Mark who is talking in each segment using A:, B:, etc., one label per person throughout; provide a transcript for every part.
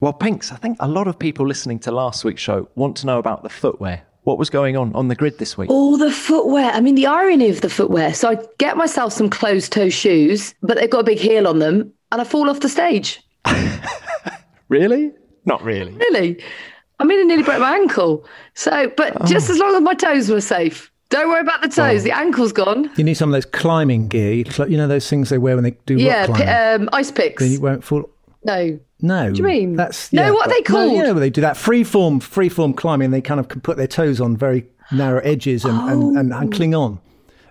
A: Well, Pinks, I think a lot of people listening to last week's show want to know about the footwear. What was going on on the grid this week?
B: All the footwear. I mean, the irony of the footwear. So I get myself some closed toe shoes, but they've got a big heel on them, and I fall off the stage.
A: Really? Not really.
B: Really? I mean, I nearly broke my ankle. So, but just as long as my toes were safe. Don't worry about the toes. The ankle's gone.
C: You need some of those climbing gear. You know those things they wear when they do
B: Yeah,
C: rock
B: pi-
C: climbing.
B: um, ice picks.
C: then you won't fall.
B: No.
C: No.
B: do you mean?
C: That's
B: No,
C: yeah.
B: what are they
C: No,
B: called?
C: you know, where they do that freeform freeform climbing. They kind of can put their toes on very narrow edges and, and, oh. and,
B: Oh.
C: and cling on.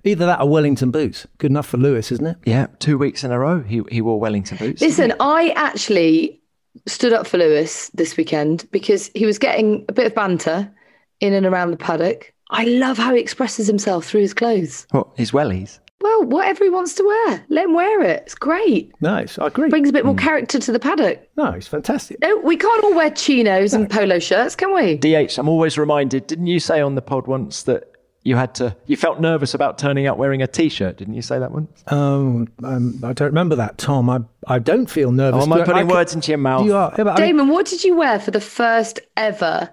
C: Either that or Wellington boots. Good enough for Lewis, isn't it?
A: Yeah, two weeks in a row he, he wore Wellington boots.
B: Listen, I actually stood up for Lewis this weekend because he was getting a bit of banter in and around the paddock. I love how he expresses himself through his clothes.
A: What, his wellies?
B: Well, whatever he wants to wear, let him wear it. It's great.
C: Nice. I agree.
B: Brings a bit more character to the paddock.
C: No, it's fantastic.
B: No, we can't all wear chinos and polo shirts, can we?
A: DH, I'm always reminded, didn't you say on the pod once that you had to, you felt nervous about turning up wearing a t shirt? Didn't you say that once?
C: Um, um, I don't remember that, Tom. I I don't feel nervous.
A: Oh, am I putting
C: can-
A: words into your mouth?
C: You are. Yeah, but I mean,
B: Damon, what did you wear for the first ever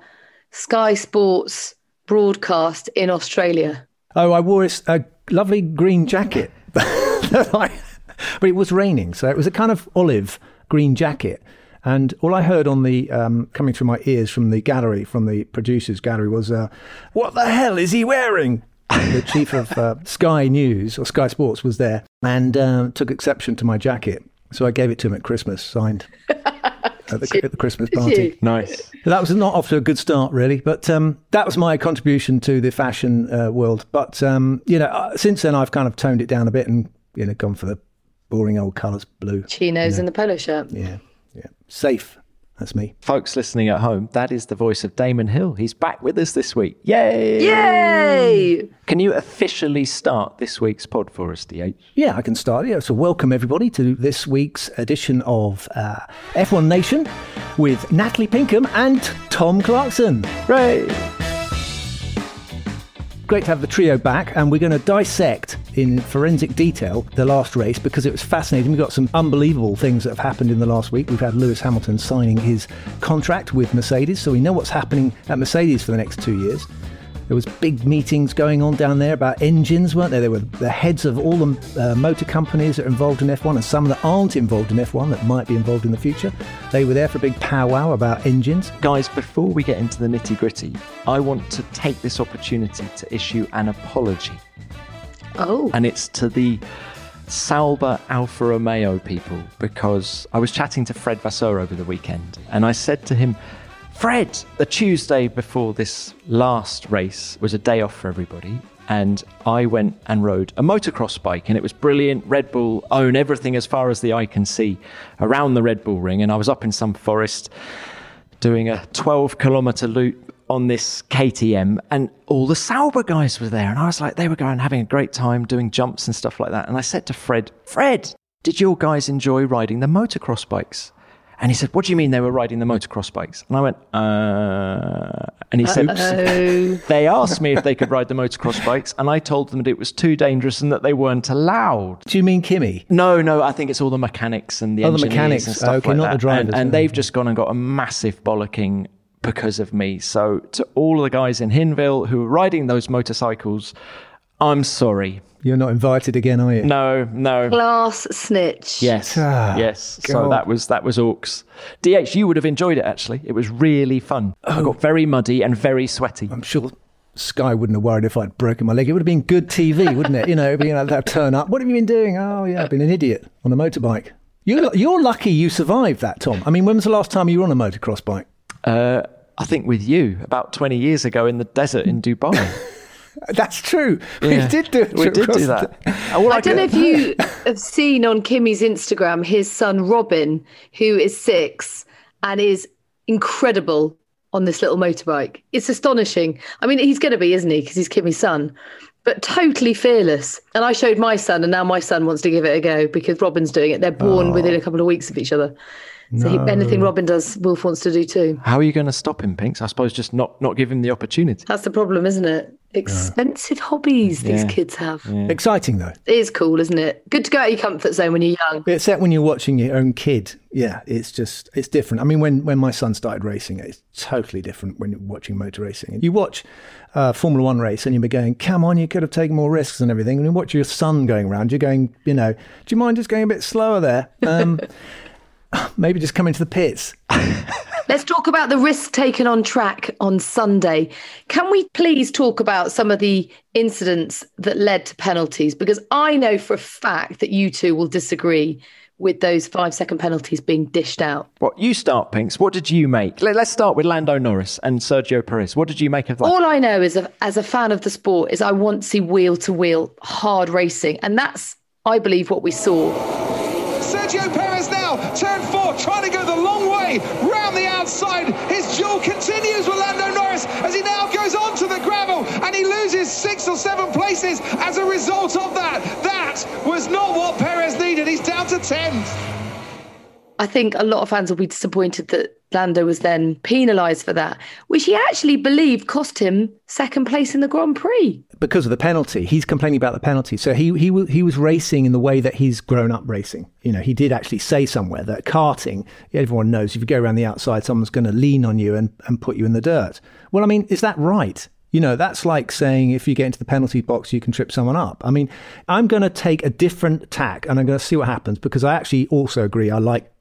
B: Sky Sports broadcast in Australia?
C: oh, I wore a, s- a lovely green jacket. but it was raining, so it was a kind of olive green jacket. And all I heard on the um, coming through my ears from the gallery, from the producers' gallery, was, uh, "What the hell is he wearing?" the chief of uh, Sky News or Sky Sports was there and uh, took exception to my jacket, so I gave it to him at Christmas, signed at the, at the Christmas party.
A: Nice.
C: That was not off to a good start, really, but um, that was my contribution to the fashion uh, world. But um, you know, uh, since then I've kind of toned it down a bit and you know gone for the boring old colours, blue.
B: Chinos and the polo shirt.
C: Yeah, yeah, safe. That's me.
A: Folks listening at home, that is the voice of Damon Hill. He's back with us this week. Yay!
B: Yay!
A: Can you officially start this week's pod for us, DH?
C: Yeah, I can start. Yeah, so welcome everybody to this week's edition of uh, F1 Nation with Natalie Pinkham and Tom Clarkson.
A: Right.
C: Great to have the trio back, and we're going to dissect in forensic detail the last race because it was fascinating. We've got some unbelievable things that have happened in the last week. We've had Lewis Hamilton signing his contract with Mercedes, so we know what's happening at Mercedes for the next two years. There was big meetings going on down there about engines, weren't there? There were the heads of all the uh, motor companies that are involved in F1 and some that aren't involved in F1 that might be involved in the future. They were there for a big powwow about engines.
A: Guys, before we get into the nitty gritty, I want to take this opportunity to issue an apology.
B: Oh,
A: and it's to the Sauber Alfa Romeo people because I was chatting to Fred Vasseur over the weekend and I said to him, Fred, the Tuesday before this last race was a day off for everybody. And I went and rode a motocross bike, and it was brilliant. Red Bull own everything as far as the eye can see around the Red Bull ring. And I was up in some forest doing a 12 kilometer loop on this KTM, and all the Sauber guys were there. And I was like, they were going, having a great time doing jumps and stuff like that. And I said to Fred, Fred, did your guys enjoy riding the motocross bikes? And he said, What do you mean they were riding the motocross bikes? And I went, Uh, and he said,
B: oh.
A: They asked me if they could ride the motocross bikes, and I told them that it was too dangerous and that they weren't allowed.
C: Do you mean Kimi?
A: No, no, I think it's all the mechanics and the
C: Oh, the mechanics.
A: and stuff
C: Okay,
A: like
C: not
A: that.
C: the drivers.
A: And, and they've just gone and got a massive bollocking because of me. So to all the guys in Hinwil who are riding those motorcycles, I'm sorry.
C: You're not invited again, are you?
A: No, no.
B: Glass snitch.
A: Yes,
C: Ah,
A: yes. So that was that was Orcs. DH, you would have enjoyed it actually. It was really fun.
C: Oh.
A: I got very muddy and very sweaty.
C: I'm sure Sky wouldn't have worried if I'd broken my leg. It would have been good TV, wouldn't it? You know, it'd be, you know, they'd turn up. What have you been doing? Oh, yeah, I've been an idiot on a motorbike. You're, you're lucky you survived that, Tom. I mean, when was the last time you were on a motocross bike?
A: Uh, I think with you about 20 years ago in the desert in Dubai.
C: That's true.
A: Yeah.
C: We did do it.
A: We did
C: across
A: do
C: the-
A: that. All
B: I don't know if you have seen on Kimi's Instagram his son Robin, who is six and is incredible on this little motorbike. It's astonishing. I mean, he's going to be, isn't he? Because he's Kimi's son, but totally fearless. And I showed my son, and now my son wants to give it a go because Robin's doing it. They're born oh. within a couple of weeks of each other. So he, anything Robin does, Wolf wants to do too.
A: How are you going to stop him, Pinks? I suppose just not not give him the opportunity.
B: That's the problem, isn't it? Expensive hobbies these
A: Yeah.
B: kids have.
C: Exciting though.
B: It is cool, isn't it? Good to go out of your comfort zone when you're young.
C: Except when you're watching your own kid, yeah, it's just it's different. I mean, when when my son started racing, it's totally different when you're watching motor racing. You watch uh, Formula One race, and you're going, "Come on, you could have taken more risks and everything." And you watch your son going around, you're going, you know, do you mind just going a bit slower there? Um, maybe just come into the pits.
B: Let's talk about the risks taken on track on Sunday. Can we please talk about some of the incidents that led to penalties? Because I know for a fact that you two will disagree with those five second penalties being dished out.
A: What you start, Pinks? What did you make? Let, us start with Lando Norris and Sergio Perez. What did you make of that?
B: All I know is, as a fan of the sport, is I want to see wheel to wheel hard racing. And that's, I believe, what we saw.
D: Sergio Perez now, turn four, trying to go the long way round the His duel continues with Lando Norris as he now goes onto the gravel and he loses six or seven places as a result of that. That was not what Perez needed. He's down to 10th.
B: I think a lot of fans will be disappointed that Lando was then penalised for that, which he actually believed cost him second place in the Grand Prix.
C: because of the penalty. He's complaining about the penalty. So he he he was racing in the way that he's grown up racing. You know, he did actually say somewhere that karting, everyone knows if you go around the outside, someone's going to lean on you and, and put you in the dirt. Well, I mean, is that right? You know, that's like saying if you get into the penalty box, you can trip someone up. I mean, I'm going to take a different tack and I'm going to see what happens because I actually also agree. I like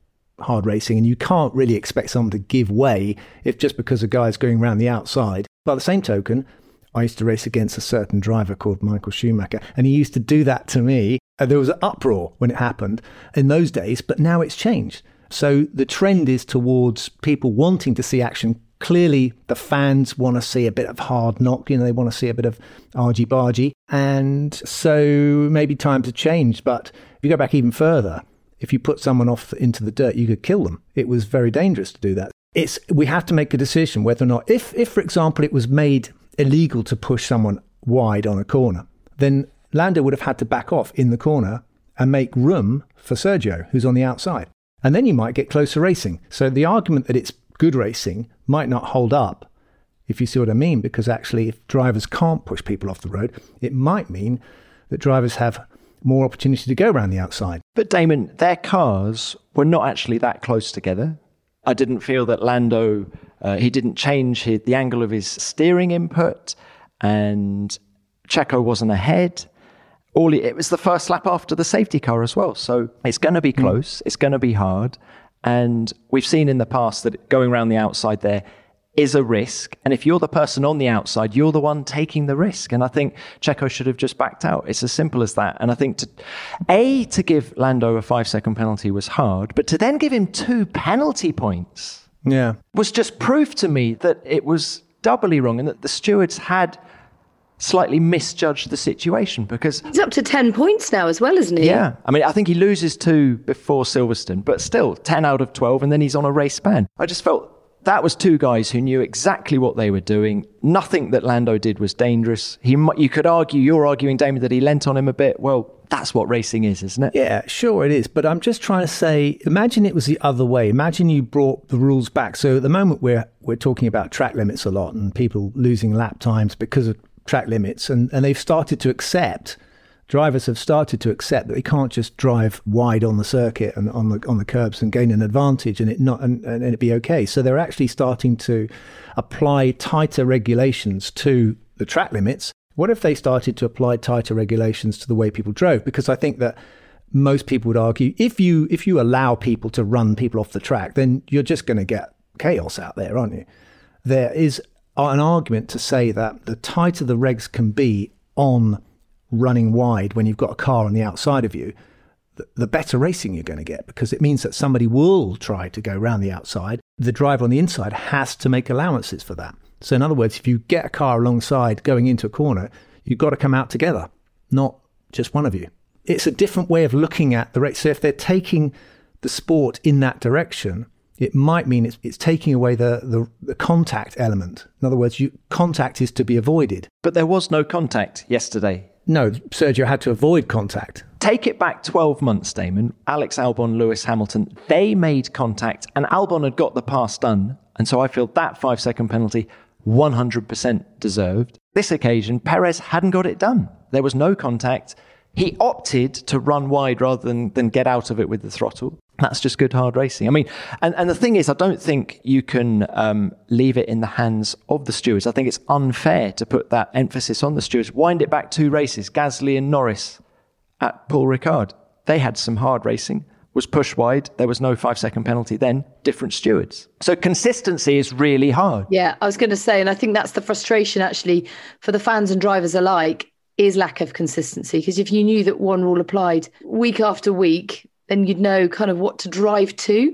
C: hard racing and you can't really expect someone to give way if just because a guy's going around the outside. By the same token, I used to race against a certain driver called Michael Schumacher, and he used to do that to me. And there was an uproar when it happened in those days, but now it's changed. So the trend is towards people wanting to see action. Clearly, the fans want to see a bit of hard knock, you know, they want to see a bit of argy bargy. And so maybe times have changed. But if you go back even further, if you put someone off into the dirt, you could kill them. It was very dangerous to do that. It's we have to make a decision whether or not, if, if for example, it was made illegal to push someone wide on a corner, then Lando would have had to back off in the corner and make room for Sergio, who's on the outside. And then you might get closer racing. So the argument that it's good racing might not hold up, if you see what I mean, because actually, if drivers can't push people off the road, it might mean that drivers have more opportunity to go around the outside.
A: But Damon, their cars were not actually that close together. I didn't feel that Lando, uh, he didn't change his, the angle of his steering input, and Checo wasn't ahead. All it was the first lap after the safety car as well. So it's going to be close. It's going to be hard. And we've seen in the past that going around the outside there is a risk. And if you're the person on the outside, you're the one taking the risk. And I think Checo should have just backed out. It's as simple as that. And I think to, A, to give Lando a five second penalty was hard, but to then give him two penalty points
C: Yeah.
A: was just proof to me that it was doubly wrong and that the stewards had slightly misjudged the situation because
B: He's up to 10 points now as well, isn't he?
A: yeah, I mean, I think he loses two before Silverstone, but still 10 out of 12, and then he's on a race ban. I just felt that was two guys who knew exactly what they were doing. Nothing that Lando did was dangerous. He, you could argue, you're arguing, Damon, that he lent on him a bit. Well, that's what racing is, isn't it?
C: Yeah, sure it is. But I'm just trying to say, imagine it was the other way. Imagine you brought the rules back. So at the moment we're we're talking about track limits a lot and people losing lap times because of track limits and, and they've started to accept drivers have started to accept that they can't just drive wide on the circuit and on the on the curbs and gain an advantage and it not and, and it be okay. So they're actually starting to apply tighter regulations to the track limits. What if they started to apply tighter regulations to the way people drove? Because I think that most people would argue if you if you allow people to run people off the track, then you're just going to get chaos out there, aren't you? There is an argument to say that the tighter the regs can be on running wide when you've got a car on the outside of you, the, better racing you're going to get because it means that somebody will try to go around the outside. The driver on the inside has to make allowances for that. So, in other words, if you get a car alongside going into a corner, you've got to come out together, not just one of you. It's a different way of looking at the race. So, if they're taking the sport in that direction, it might mean it's, it's taking away the, the, the contact element. In other words, you, contact is to be avoided.
A: But there was no contact yesterday.
C: No, Sergio had to avoid contact.
A: Take it back 12 months, Damon. Alex Albon, Lewis Hamilton, they made contact, and Albon had got the pass done. And so I feel that five second penalty 100% deserved. This occasion, Perez hadn't got it done. There was no contact. He opted to run wide rather than, than get out of it with the throttle. That's just good hard racing. I mean, and, and the thing is, I don't think you can um, leave it in the hands of the stewards. I think it's unfair to put that emphasis on the stewards. Wind it back two races, Gasly and Norris at Paul Ricard. They had some hard racing was pushed wide. There was no five second penalty then, different stewards. So consistency is really hard.
B: Yeah, I was going to say, and I think that's the frustration actually for the fans and drivers alike is lack of consistency. Because if you knew that one rule applied week after week, then you'd know kind of what to drive to.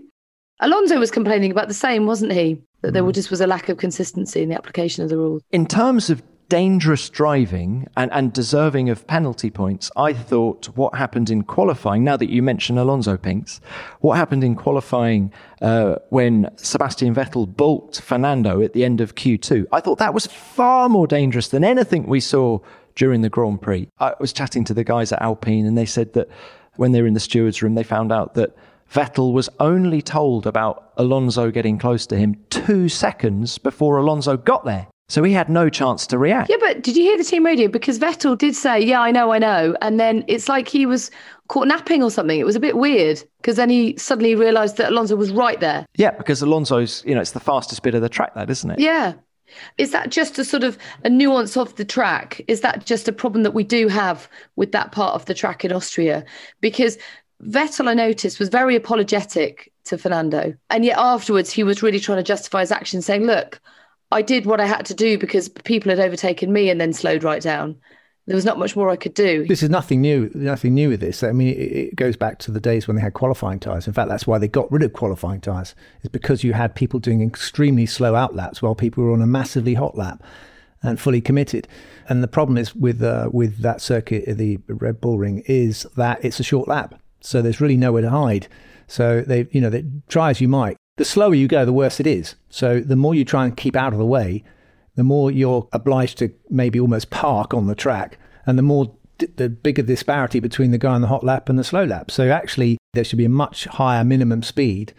B: Alonso was complaining about the same, wasn't he? That there mm. just was a lack of consistency in the application of the rules.
A: In terms of dangerous driving and, and deserving of penalty points, I thought what happened in qualifying, now that you mention Alonso Pinks, what happened in qualifying uh, when Sebastian Vettel bulked Fernando at the end of Q2, I thought that was far more dangerous than anything we saw during the Grand Prix. I was chatting to the guys at Alpine and they said that when they were in the stewards room, they found out that Vettel was only told about Alonso getting close to him two seconds before Alonso got there. So he had no chance to react.
B: Yeah, but did you hear the team radio? Because Vettel did say, Yeah, I know, I know. And then it's like he was caught napping or something. It was a bit weird because then he suddenly realised that Alonso was right there.
A: Yeah, because Alonso's, you know, it's the fastest bit of the track, that, isn't it?
B: Yeah. Is that just a sort of a nuance of the track? Is that just a problem that we do have with that part of the track in Austria? Because Vettel, I noticed, was very apologetic to Fernando. And yet afterwards, he was really trying to justify his action, saying, Look, I did what I had to do because people had overtaken me and then slowed right down. There was not much more I could do.
C: This is nothing new. Nothing new with this. I mean, it, it goes back to the days when they had qualifying tyres. In fact, that's why they got rid of qualifying tyres. It's because you had people doing extremely slow out laps while people were on a massively hot lap and fully committed. And the problem is with uh, with that circuit, the Red Bull Ring, is that it's a short lap, so there's really nowhere to hide. So they, you know, they, try as you might, the slower you go, the worse it is. So the more you try and keep out of the way, the more you're obliged to maybe almost park on the track, and the more the bigger disparity between the guy on the hot lap and the slow lap. So actually, there should be a much higher minimum speed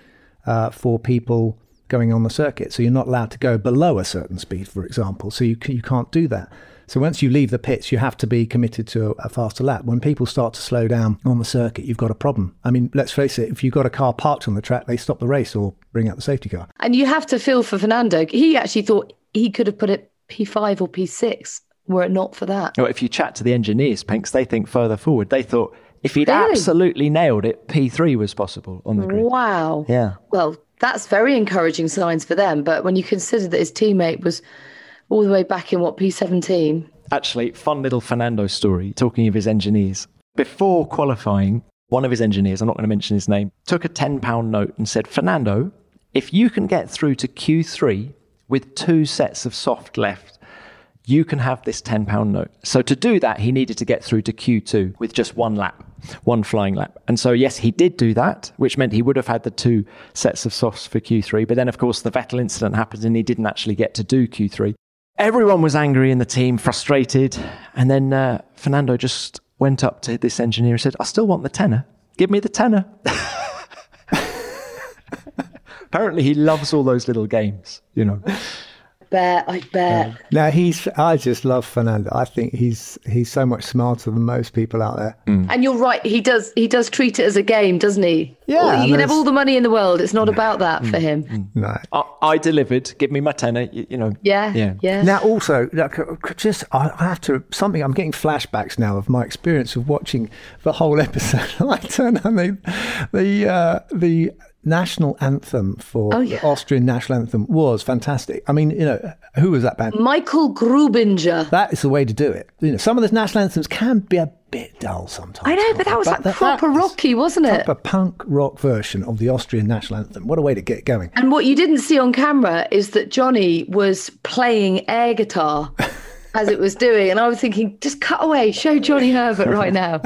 C: uh, for people going on the circuit. So you're not allowed to go below a certain speed, for example. So you you can't do that. So once you leave the pits, you have to be committed to a faster lap. When people start to slow down on the circuit, you've got a problem. I mean, let's face it, if you've got a car parked on the track, they stop the race or bring out the safety car.
B: And you have to feel for Fernando. He actually thought he could have put it P5 or P6 were it not for that.
A: Well, if you chat to the engineers, Pinks, they think further forward. They thought if he'd really? absolutely nailed it, P3 was possible on the grid.
B: Wow.
A: Yeah.
B: Well, that's very encouraging signs for them. But when you consider that his teammate was all the way back in what P17.
A: Actually, fun little Fernando story. Talking of his engineers, before qualifying, one of his engineers, I'm not going to mention his name, took a ten pound note and said, "Fernando, if you can get through to Q3 with two sets of soft left." You can have this £10 note. So, to do that, he needed to get through to Q2 with just one lap one flying lap. And so, yes, he did do that, which meant he would have had the two sets of softs for Q3. But then, of course, the Vettel incident happened and he didn't actually get to do Q3. Everyone was angry in the team, frustrated. And then uh, Fernando just went up to this engineer and said, I still want the tenner. Give me the tenner. Apparently, he loves all those little games, you know
B: bet. I bet.
C: Now he's. I just love Fernando. I think he's he's so much smarter than most people out there.
B: Mm. And you're right. He does. He does treat it as a game, doesn't he?
C: Yeah.
B: you can have all the money in the world. It's not about that for him.
C: Mm. No.
A: I, I, delivered. Give me my tenner. You, you, know.
B: Yeah. Yeah. Yeah.
C: Now also, just I have to something. I'm getting flashbacks now of my experience of watching the whole episode. I turn on the the uh, the national anthem for oh, yeah. the Austrian national anthem was fantastic. I mean, you know, who was that band?
B: Michael Grubinger.
C: That is the way to do it. You know, some of the national anthems can be a bit dull sometimes.
B: I know, but that was but like proper rocky, wasn't it?
C: Proper punk rock version of the Austrian national anthem. What a way to get going.
B: And what you didn't see on camera is that Johnny was playing air guitar. as it was doing. And I was thinking, just cut away, show Johnny Herbert right now.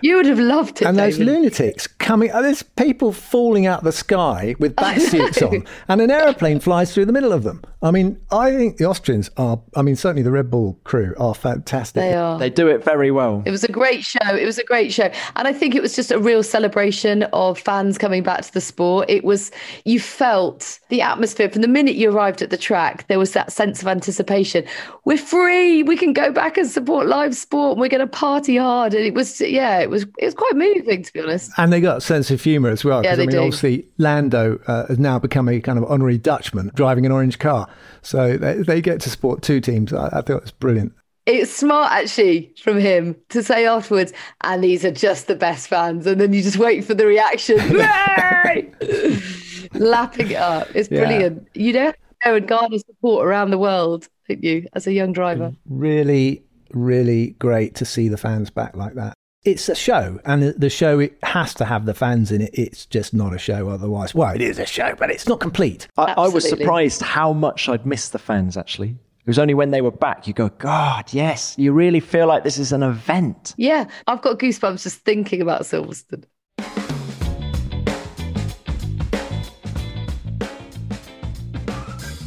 B: You would have loved it.
C: And
B: David.
C: those lunatics coming. uh, There's people falling out of the sky with batsuits on, and an aeroplane flies through the middle of them. I mean, I think the Austrians are. I mean, certainly the Red Bull crew are fantastic.
B: They are.
A: They do it very well.
B: It was a great show. It was a great show. And I think it was just a real celebration of fans coming back to the sport. It was, you felt the atmosphere from the minute you arrived at the track, there was that sense of anticipation. We're free. We can go back and support live sport. And we're going to party hard. And it was, yeah, it was, it was quite moving, to be honest.
C: And they got a sense of humour as well.
B: Yeah, they
C: I mean,
B: do.
C: obviously, Lando uh, has now become a kind of honorary Dutchman driving an orange car. So they, they get to support two teams. I, I thought it was brilliant.
B: It's smart actually from him to say afterwards, and these are just the best fans. And then you just wait for the reaction. Lapping it up. It's
C: Yeah.
B: brilliant. You know, go and garner support around the world, don't you, as a young driver?
C: Really, really great to see the fans back like that. It's a show, and the- the show it has to have the fans in it. It's just not a show otherwise. Well, it is a show, but it's not complete.
A: I, I was surprised how much I'd missed the fans, actually. It was only when they were back you go, God, yes, you really feel like this is an event.
B: Yeah, I've got goosebumps just thinking about Silverstone.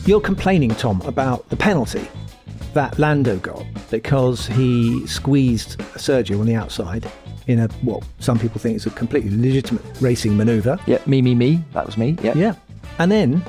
C: You're complaining, Tom, about the penalty that Lando got because he squeezed Sergio on the outside in a what some people think is a completely legitimate racing manoeuvre.
A: Yeah, me, me, me. That was me. Yeah.
C: Yeah. And then,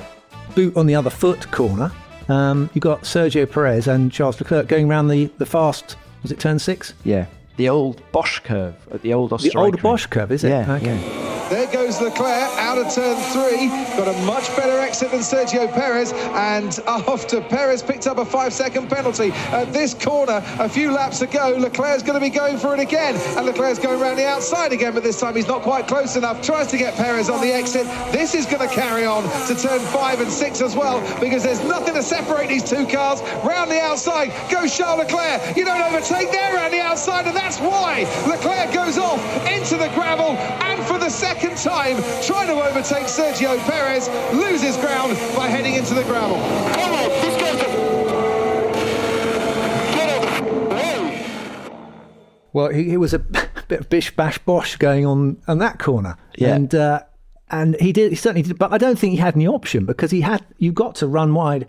C: boot on the other foot corner, um, you got Sergio Perez and Charles Leclerc going around the, the fast, was it turn six?
A: Yeah. The old Bosch curve at the old
C: The old Bosch curve, is it?
A: Yeah,
C: Okay.
A: yeah.
D: There goes Leclerc out of turn three. Got a much better exit than Sergio Perez. And after Perez picked up a five second penalty at this corner a few laps ago, Leclerc's going to be going for it again. And Leclerc's going around the outside again, but this time he's not quite close enough. Tries to get Perez on the exit. This is going to carry on to turn five and six as well because there's nothing to separate these two cars. Round the outside goes Charles Leclerc. You don't overtake there around the outside, and that's why Leclerc goes off into the gravel and for the second time trying to overtake Sergio Perez, loses ground by heading into the gravel.
C: Well, he, he was a bit of bish bash bosh going on on that corner,
A: Yeah.
C: and uh, and he did he certainly did, but I don't think he had any option because he had you got to run wide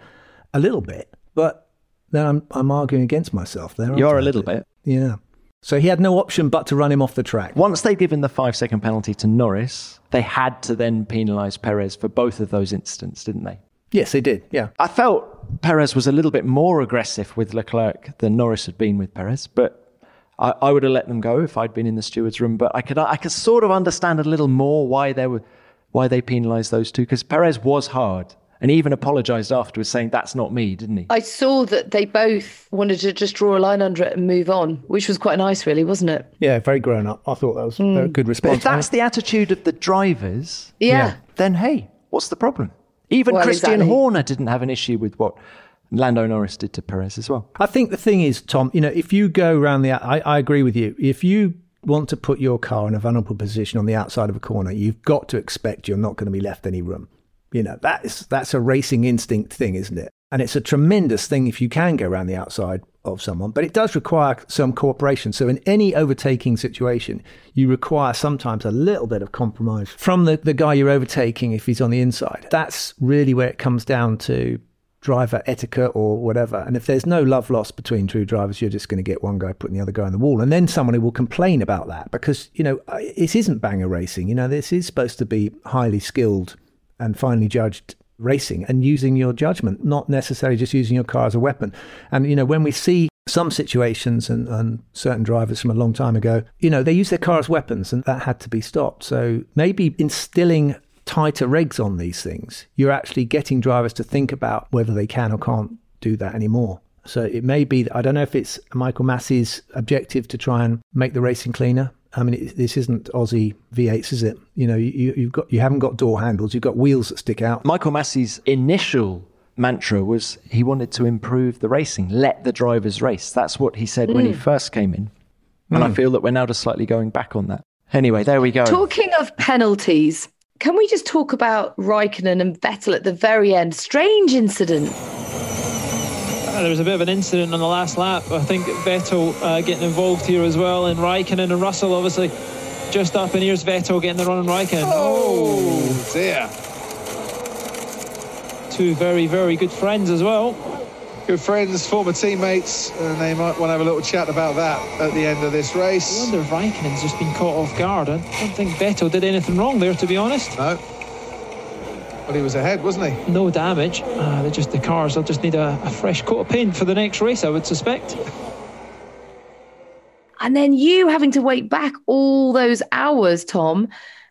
C: a little bit, but then I'm I'm arguing against myself there.
A: You're
C: I?
A: a little bit.
C: yeah. So he had no option but to run him off the track.
A: Once they'd given the five second penalty to Norris, they had to then penalise Perez for both of those incidents, didn't they?
C: Yes, they did. Yeah.
A: I felt Perez was a little bit more aggressive with Leclerc than Norris had been with Perez, but I, I would have let them go if I'd been in the stewards' room. But I could I could sort of understand a little more why they were why they penalised those two because Perez was hard and he even apologised afterwards, saying that's not me, didn't he?
B: I saw that they both wanted to just draw a line under it and move on, which was quite nice, really, wasn't it?
C: Yeah, very grown up. I thought that was
B: Hmm.
C: a good
A: But
C: response.
A: if that's the attitude of the drivers,
B: Yeah.
A: then hey, what's the problem? Even
B: Well,
A: Christian
B: exactly.
A: Horner didn't have an issue with what Lando Norris did to Perez as well.
C: I think the thing is, Tom, you know, if you go around the, I, I agree with you. If you want to put your car in a vulnerable position on the outside of a corner, you've got to expect you're not going to be left any room. You know, that's that's a racing instinct thing, isn't it? And it's a tremendous thing if you can go around the outside of someone, but it does require some cooperation. So in any overtaking situation, you require sometimes a little bit of compromise from the, the guy you're overtaking if he's on the inside. That's really where it comes down to driver etiquette or whatever. And if there's no love lost between two drivers, you're just going to get one guy putting the other guy on the wall. And then someone who will complain about that because, you know, uh, it isn't banger racing. You know, this is supposed to be highly skilled and finely judged racing and using your judgment, not necessarily just using your car as a weapon. And, you know, when we see some situations and, and certain drivers from a long time ago, you know, they use their car as weapons and that had to be stopped. So maybe instilling tighter regs on these things, you're actually getting drivers to think about whether they can or can't do that anymore. So it may be, I don't know if it's Michael Masi's objective to try and make the racing cleaner. I mean, it, this isn't Aussie V8s, is it? You know, you, you've got, you haven't got door handles, you've got wheels that stick out.
A: Michael Masi's initial mantra was he wanted to improve the racing, let the drivers race. That's what he said when he mm. first came in. And I mm. feel that we're now just slightly going back on that. Anyway, there we go.
B: Talking of penalties, can we just talk about Raikkonen and Vettel at the very end? Strange incident.
E: Uh, there was a bit of an incident on the last lap. I think Vettel uh, getting involved here as well, and Raikkonen and Russell obviously just up, and here's Vettel getting the run on Raikkonen.
D: Oh, dear.
E: Two very, very good friends as well.
D: Good friends, former teammates, and they might want to have a little chat about that at the end of this race.
E: I wonder if Raikkonen's just been caught off guard. I don't think Vettel did anything wrong there, to be honest.
D: No. Well, he was ahead, wasn't he?
E: No damage. Uh, they're just the cars. They'll just need a, a fresh coat of paint for the next race, I would suspect.
B: And then you having to wait back all those hours, Tom,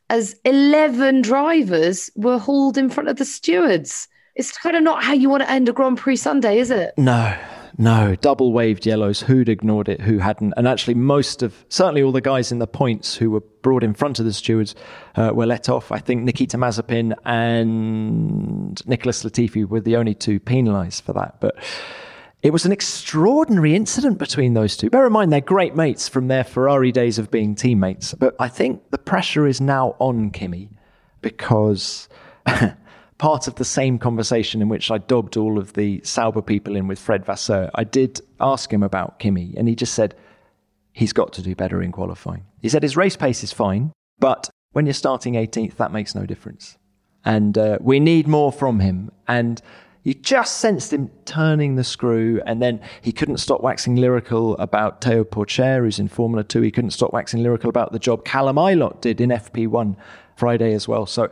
B: as 11 drivers were hauled in front of the stewards. It's kind of not how you want to end a Grand Prix Sunday, is it?
A: No, no. Double waved yellows. Who'd ignored it? Who hadn't? And actually, most of, certainly all the guys in the points who were brought in front of the stewards uh, were let off. I think Nikita Mazepin and Nicholas Latifi were the only two penalised for that. But it was an extraordinary incident between those two. Bear in mind, they're great mates from their Ferrari days of being teammates. But I think the pressure is now on Kimi because part of the same conversation in which I dubbed all of the Sauber people in with Fred Vasseur, I did ask him about Kimi, and he just said he's got to do better in qualifying. He said his race pace is fine, but when you're starting 18th, that makes no difference. And uh, we need more from him. And you just sensed him turning the screw, and then he couldn't stop waxing lyrical about Theo Pourchaire, who's in Formula 2. He couldn't stop waxing lyrical about the job Callum Ilott did in FP1 Friday as well. So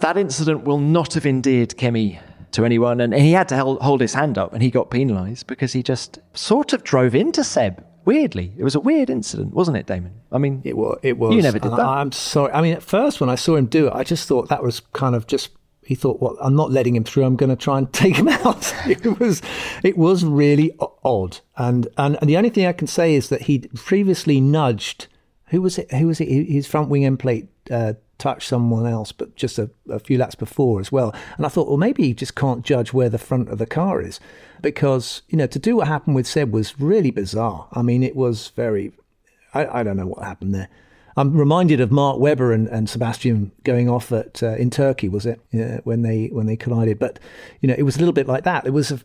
A: that incident will not have endeared Kimi to anyone. And he had to hold his hand up and he got penalised because he just sort of drove into Seb. Weirdly, it was a weird incident, wasn't it, Damon? I mean,
C: It was. It was.
A: You never did that.
C: I'm sorry. I mean, at first when I saw him do it, I just thought that was kind of just. He thought, "Well, I'm not letting him through. I'm going to try and take him out." it was, it was really odd. And, and and the only thing I can say is that he previously nudged. Who was it? Who was it? His front wing end plate uh, touched someone else, but just a, a few laps before as well. And I thought, well, maybe he just can't judge where the front of the car is, because you know to do what happened with Seb was really bizarre. I mean, it was very I, I don't know what happened there. I'm reminded of Mark Webber and, and Sebastian going off at uh, in Turkey, was it yeah, when they when they collided? But you know, it was a little bit like that. It was a,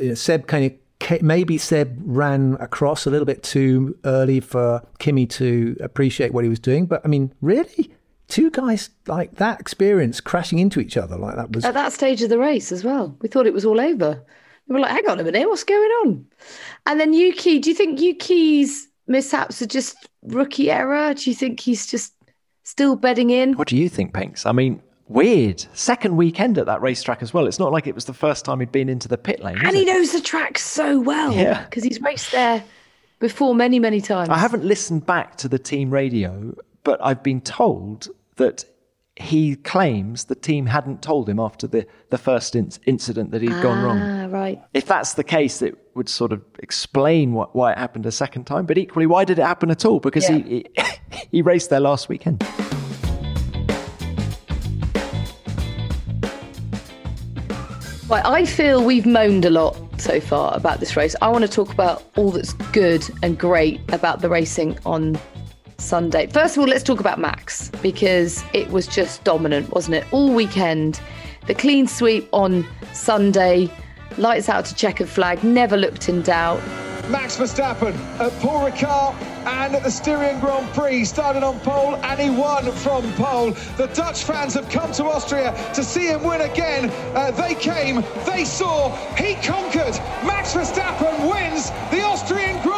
C: a, Seb kind of maybe Seb ran across a little bit too early for Kimi to appreciate what he was doing. But I mean, really, two guys like that experience crashing into each other like that was
B: At that stage of the race as well. We thought it was all over. We were like, hang on a minute, what's going on? And then Yuki, do you think Yuki's mishaps are just rookie error? Do you think he's just still bedding in?
A: what do you think, Pinks? I mean, weird. Second weekend at that racetrack as well. It's not like it was the first time he'd been into the pit lane.
B: And he
A: it?
B: knows the track so well.
A: Yeah.
B: Because he's raced there before many, many times.
A: I haven't listened back to the team radio, but I've been told that he claims the team hadn't told him after the, the first in- incident that he'd gone wrong.
B: Ah, right.
A: If that's the case, it would sort of explain what, why it happened a second time. But equally, why did it happen at all? Because he, he he raced there last weekend.
B: Right, I feel we've moaned a lot so far about this race. I want to talk about all that's good and great about the racing on Sunday. First of all, let's talk about Max because it was just dominant, wasn't it? All weekend. The clean sweep on Sunday, lights out to checkered flag, never looked in doubt.
D: Max Verstappen at Paul Ricard and at the Styrian Grand Prix started on pole and he won from pole. The Dutch fans have come to Austria to see him win again. Uh, they came, they saw, he conquered. Max Verstappen wins the Austrian Grand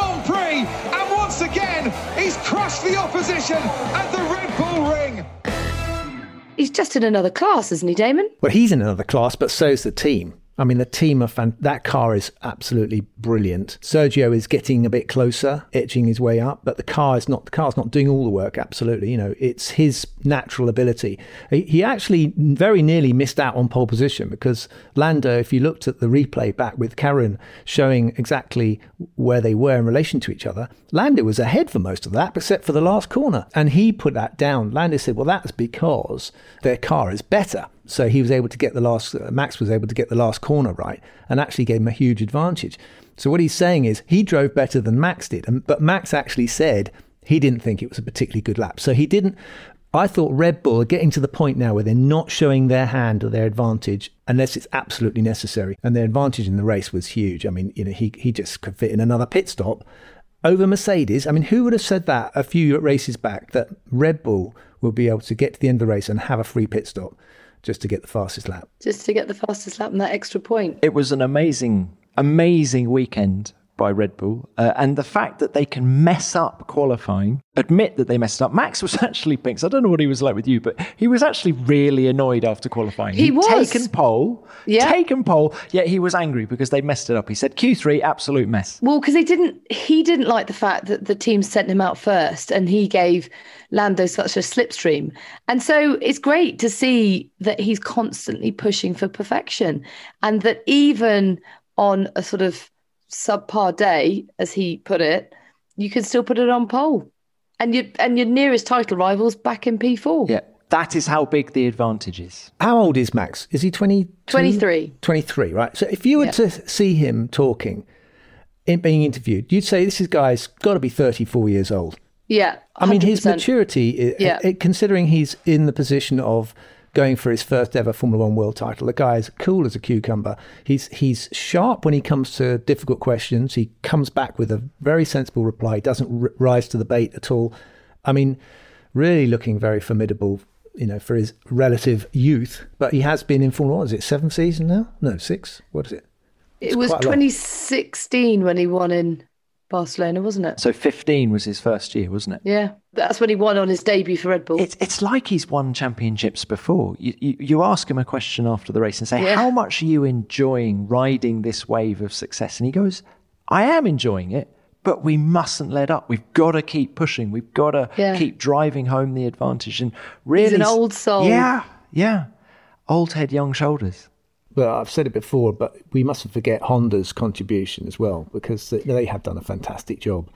D: once again he's crushed the opposition at the Red Bull Ring.
B: He's just in another class, isn't he, Damon?
C: Well, he's in another class, but so's the team. I mean, the team are fan- that car is absolutely brilliant. Sergio is getting a bit closer, etching his way up, but the car is not the car's not doing all the work. Absolutely, you know, it's his natural ability. He, he actually very nearly missed out on pole position because Lando, if you looked at the replay back with Karun showing exactly where they were in relation to each other, Lando was ahead for most of that, except for the last corner, and he put that down. Lando said, "Well, that's because their car is better." So he was able to get the last, uh, Max was able to get the last corner right and actually gave him a huge advantage. So what he's saying is he drove better than Max did. And, but Max actually said he didn't think it was a particularly good lap. So he didn't. I thought Red Bull are getting to the point now where they're not showing their hand or their advantage unless it's absolutely necessary. And their advantage in the race was huge. I mean, you know, he, he just could fit in another pit stop over Mercedes. I mean, who would have said that a few races back that Red Bull will be able to get to the end of the race and have a free pit stop just to get the fastest lap?
B: Just to get the fastest lap and that extra point.
A: It was an amazing, amazing weekend by Red Bull. Uh, and the fact that they can mess up qualifying, admit that they messed up. Max was actually, Pinks, I don't know what he was like with you, but he was actually really annoyed after qualifying.
B: He
A: He'd
B: was.
A: taken pole,
B: Yeah.
A: taken pole, yet he was angry because they messed it up. He said, Q3, absolute mess.
B: Well, because he didn't he didn't like the fact that the team sent him out first and he gave Lando such a slipstream. And so it's great to see that he's constantly pushing for perfection and that even on a sort of subpar day, as he put it, you can still put it on pole. And your and your nearest title rivals back in P4.
A: Yeah, that is how big the advantage is.
C: How old is Max? Is he 20?
B: 23.
C: 23, right? So if you were
B: Yeah.
C: to see him talking, in being interviewed, you'd say this is guy's got to be 34 years old.
B: Yeah.
C: I mean, his maturity, i-
B: Yeah.
C: i- considering he's in the position of going for his first ever Formula One world title, the guy is cool as a cucumber. He's he's sharp when he comes to difficult questions. He comes back with a very sensible reply. He doesn't r- rise to the bait at all. I mean, really looking very formidable. You know, for his relative youth, but he has been in Formula One. Is it seven season now? No, six. What is it?
B: It was
C: quite a lot.
B: 2016 when he won in Barcelona, wasn't it?
A: So 15 was his first year, wasn't it?
B: Yeah, that's when he won on his debut for Red Bull.
A: It's, it's like he's won championships before. You, you, you ask him a question after the race and say,
B: Yeah.
A: How much are you enjoying riding this wave of success? And he goes, I am enjoying it, but we mustn't let up. We've got to keep pushing. We've got to
B: Yeah.
A: keep driving home the advantage. And really,
B: an old soul.
A: Yeah, yeah. Old head, young shoulders.
C: Well, I've said it before, but we mustn't forget Honda's contribution as well because they- they have done a fantastic job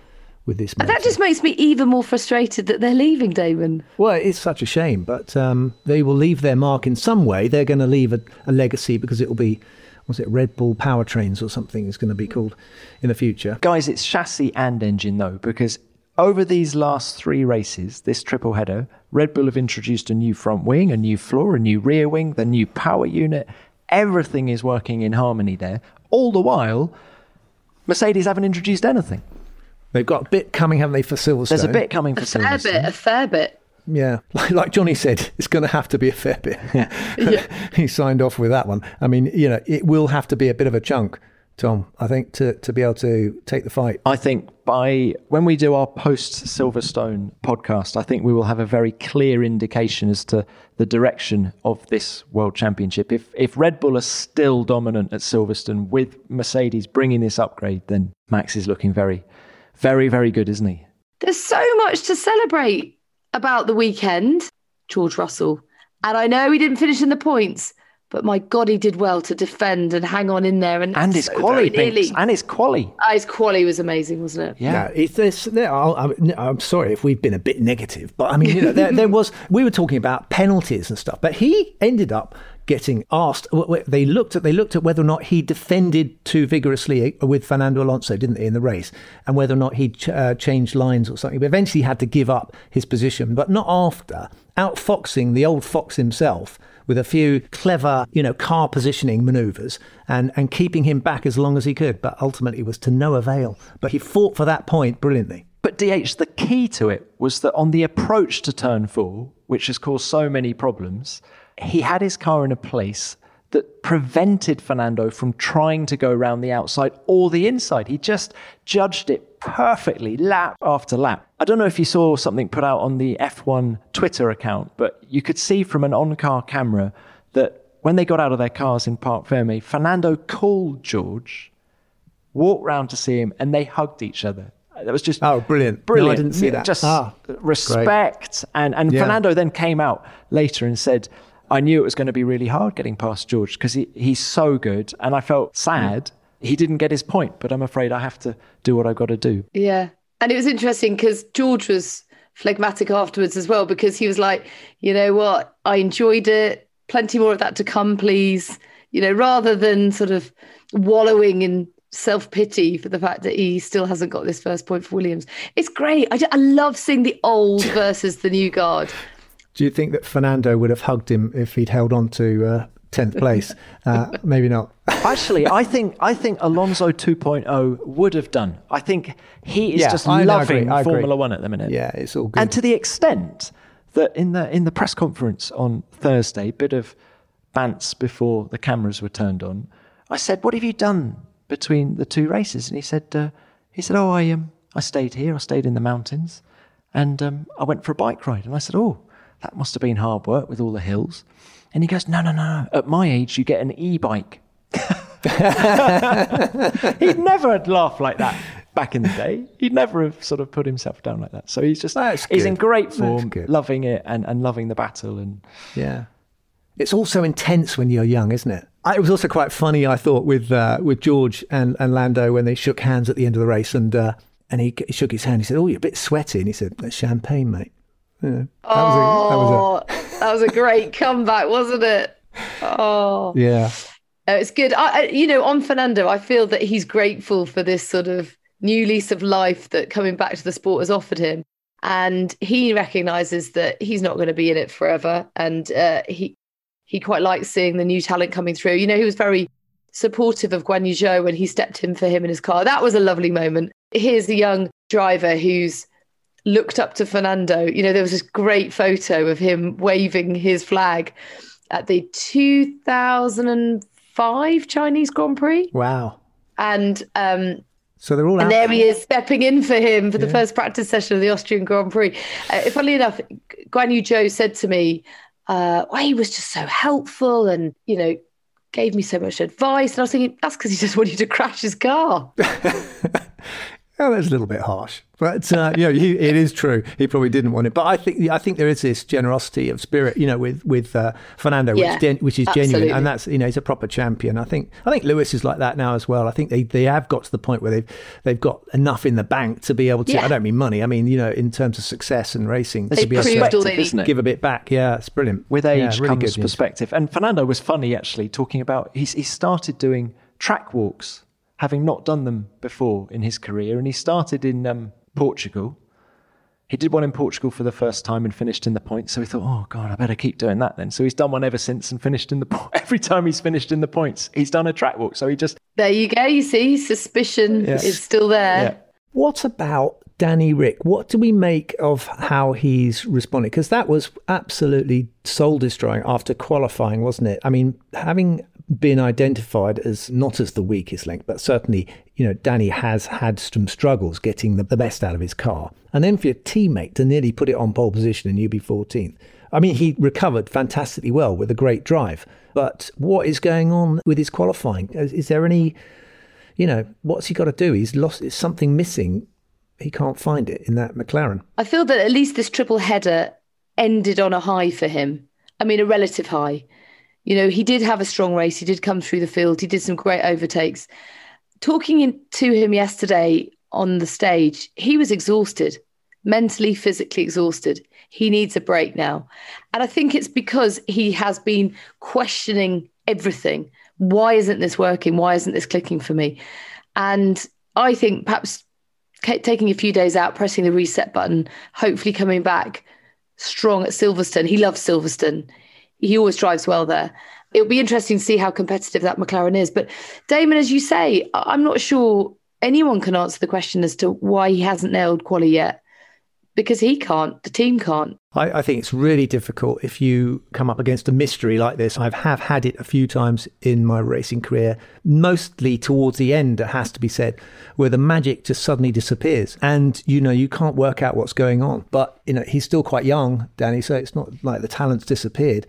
C: with this.
B: And that just makes me even more frustrated that they're leaving, Damon.
C: Well, it's such a shame, but um, they will leave their mark in some way. They're going to leave a, a legacy because it will be, was it Red Bull Powertrains or something is going to be called in the future.
A: Guys, it's chassis and engine though, because over these last three races, this triple header, Red Bull have introduced a new front wing, a new floor, a new rear wing, the new power unit. Everything is working in harmony there. All the while, Mercedes haven't introduced anything.
C: They've got a bit coming, haven't they, for Silverstone?
A: There's a bit coming for
B: A fair
A: Silverstone.
B: bit, a fair bit.
C: Yeah, like, like Johnny said, it's going to have to be a fair bit. he signed off with that one. I mean, you know, it will have to be a bit of a chunk, Tom. I think to to be able to take the fight.
A: I think by when we do our post Silverstone podcast, I think we will have a very clear indication as to the direction of this World Championship. If if Red Bull are still dominant at Silverstone with Mercedes bringing this upgrade, then Max is looking very, very, very good, isn't he?
B: There's so much to celebrate about the weekend. George Russell. And I know he didn't finish in the points, but my God, he did well to defend and hang on in there. And,
A: And his
B: so
A: quali,
B: very nearly.
A: And his quali.
B: Ah, his quali was amazing, wasn't it?
A: Yeah.
C: No, it's this. No, I'm, I'm sorry if we've been a bit negative, but I mean, you know, there, there was. We were talking about penalties and stuff, but he ended up getting asked. w- w- They looked at they looked at whether or not he defended too vigorously with Fernando Alonso, didn't they, in the race, and whether or not he ch- uh, changed lines or something. But eventually, he had to give up his position, but not after outfoxing the old fox himself with a few clever, you know, car positioning maneuvers and, and keeping him back as long as he could, but ultimately was to no avail. But he fought for that point brilliantly.
A: But DH, the key to it was that on the approach to turn four, which has caused so many problems, he had his car in a place that prevented Fernando from trying to go around the outside or the inside. He just judged it perfectly, lap after lap. I don't know if you saw something put out on the F1 Twitter account, but you could see from an on car camera that when they got out of their cars in Parc Ferme, Fernando called George walked round to see him, and they hugged each other. That was just
C: Oh, brilliant. No, I didn't see that.
A: Just
C: Ah,
A: respect, and and
C: Yeah.
A: Fernando then came out later and said, "I knew it was going to be really hard getting past George because he, he's so good, and I felt sad he didn't get his point, but I'm afraid I have to do what I've got to do."
B: Yeah. And it was interesting because George was phlegmatic afterwards as well because he was like, you know what, I enjoyed it. Plenty more of that to come, please. You know, rather than sort of wallowing in self pity for the fact that he still hasn't got this first point for Williams. It's great. I, ju- I love seeing the old versus the new guard.
C: Do you think that Fernando would have hugged him if he'd held on to uh, tenth place. Uh, maybe not.
A: Actually, I think I think Alonso 2.0 would have done. I think he is
C: Yeah,
A: just
C: I- I
A: loving
C: agree, I agree.
A: Formula One at the minute.
C: Yeah, it's all good.
A: And to the extent that in the in the press conference on Thursday, bit of bants before the cameras were turned on, I said, "What have you done between the two races?" And he said, uh, "He said, oh, I um, I stayed here. I stayed in the mountains, and um, I went for a bike ride." And I said, "Oh, that must have been hard work with all the hills." And he goes, "No, no, no. no. At my age, you get an e-bike." He'd never had laughed like that back in the day. He'd never have sort of put himself down like that. So he's just
C: That's
A: he's
C: good.
A: in great form, loving it and, and loving the battle. And
C: Yeah. It's also intense when you're young, isn't it? I- It was also quite funny, I thought, with uh, with George and, and Lando when they shook hands at the end of the race, and uh, and he, he shook his hand. He said, "Oh, you're a bit sweaty," and he said, "That's champagne, mate." Yeah. That was a, that was
B: Oh, that was a great comeback, wasn't it? Oh,
C: yeah.
B: Uh, it's good. I, you know, on Fernando, I feel that he's grateful for this sort of new lease of life that coming back to the sport has offered him, and he recognises that he's not going to be in it forever, and uh, he he quite likes seeing the new talent coming through. You know, he was very supportive of Guan Yu Zhou when he stepped in for him in his car. That was a lovely moment. Here's a young driver who's looked up to Fernando. You know, there was this great photo of him waving his flag at the 2005 Chinese Grand Prix.
C: Wow.
B: And um,
C: So they're all out.
B: and there he is stepping in for him for the first practice session of the Austrian Grand Prix. Uh, funnily enough, Guan Yu Zhou said to me, uh, well, he was just so helpful and, you know, gave me so much advice. And I was thinking, that's because he just wanted to crash his car.
C: Oh, that's a little bit harsh, but uh, you know, he, it is true. He probably didn't want it, but I think I think there is this generosity of spirit, you know, with with uh, Fernando,
B: Yeah,
C: which, gen- which is genuine, and that's you know, he's a proper champion. I think I think Lewis is like that now as well. I think they, they have got to the point where they've they've got enough in the bank to be able to.
B: Yeah.
C: I don't mean money. I mean you know, in terms of success and racing,
A: There's
C: to be able
B: proved all
C: to
B: they
C: give a bit back. Yeah, it's brilliant.
A: with
C: Yeah,
A: age
C: really
A: comes
C: good news.
A: perspective. And Fernando was funny actually talking about he's he started doing track walks, having not done them before in his career, and he started in um, Portugal. He did one in Portugal for the first time and finished in the points. So he thought, oh God, I better keep doing that then. So he's done one ever since and finished in the po- every time he's finished in the points, he's done a track walk. So he just
B: There you go. You see, suspicion
A: Yes.
B: is still there.
A: yeah.
C: What about Danny Rick? What do we make of how he's responded? Because that was absolutely soul destroying after qualifying, wasn't it? I mean, having been identified as not as the weakest link, but certainly, you know, Danny has had some struggles getting the, the best out of his car. And then for your teammate to nearly put it on pole position in UB14. I mean, he recovered fantastically well with a great drive. But what is going on with his qualifying? Is, is there any you know, what's he got to do? He's lost. It's something missing. He can't find it in that McLaren.
B: I feel that at least this triple header ended on a high for him. I mean, a relative high. You know, he did have a strong race. He did come through the field. He did some great overtakes. Talking in, to him yesterday on the stage, he was exhausted, mentally, physically exhausted. He needs a break now. And I think it's because he has been questioning everything. Why isn't this working? Why isn't this clicking for me? And I think perhaps taking a few days out, pressing the reset button, hopefully coming back strong at Silverstone. He loves Silverstone. He always drives well there. It'll be interesting to see how competitive that McLaren is. But Damon, as you say, I'm not sure anyone can answer the question as to why he hasn't nailed quali yet. Because he can't, the team can't.
C: I, I think it's really difficult if you come up against a mystery like this. I have had it a few times in my racing career, mostly towards the end, it has to be said, where the magic just suddenly disappears. And, you know, you can't work out what's going on. But, you know, he's still quite young, Danny, so it's not like the talent's disappeared.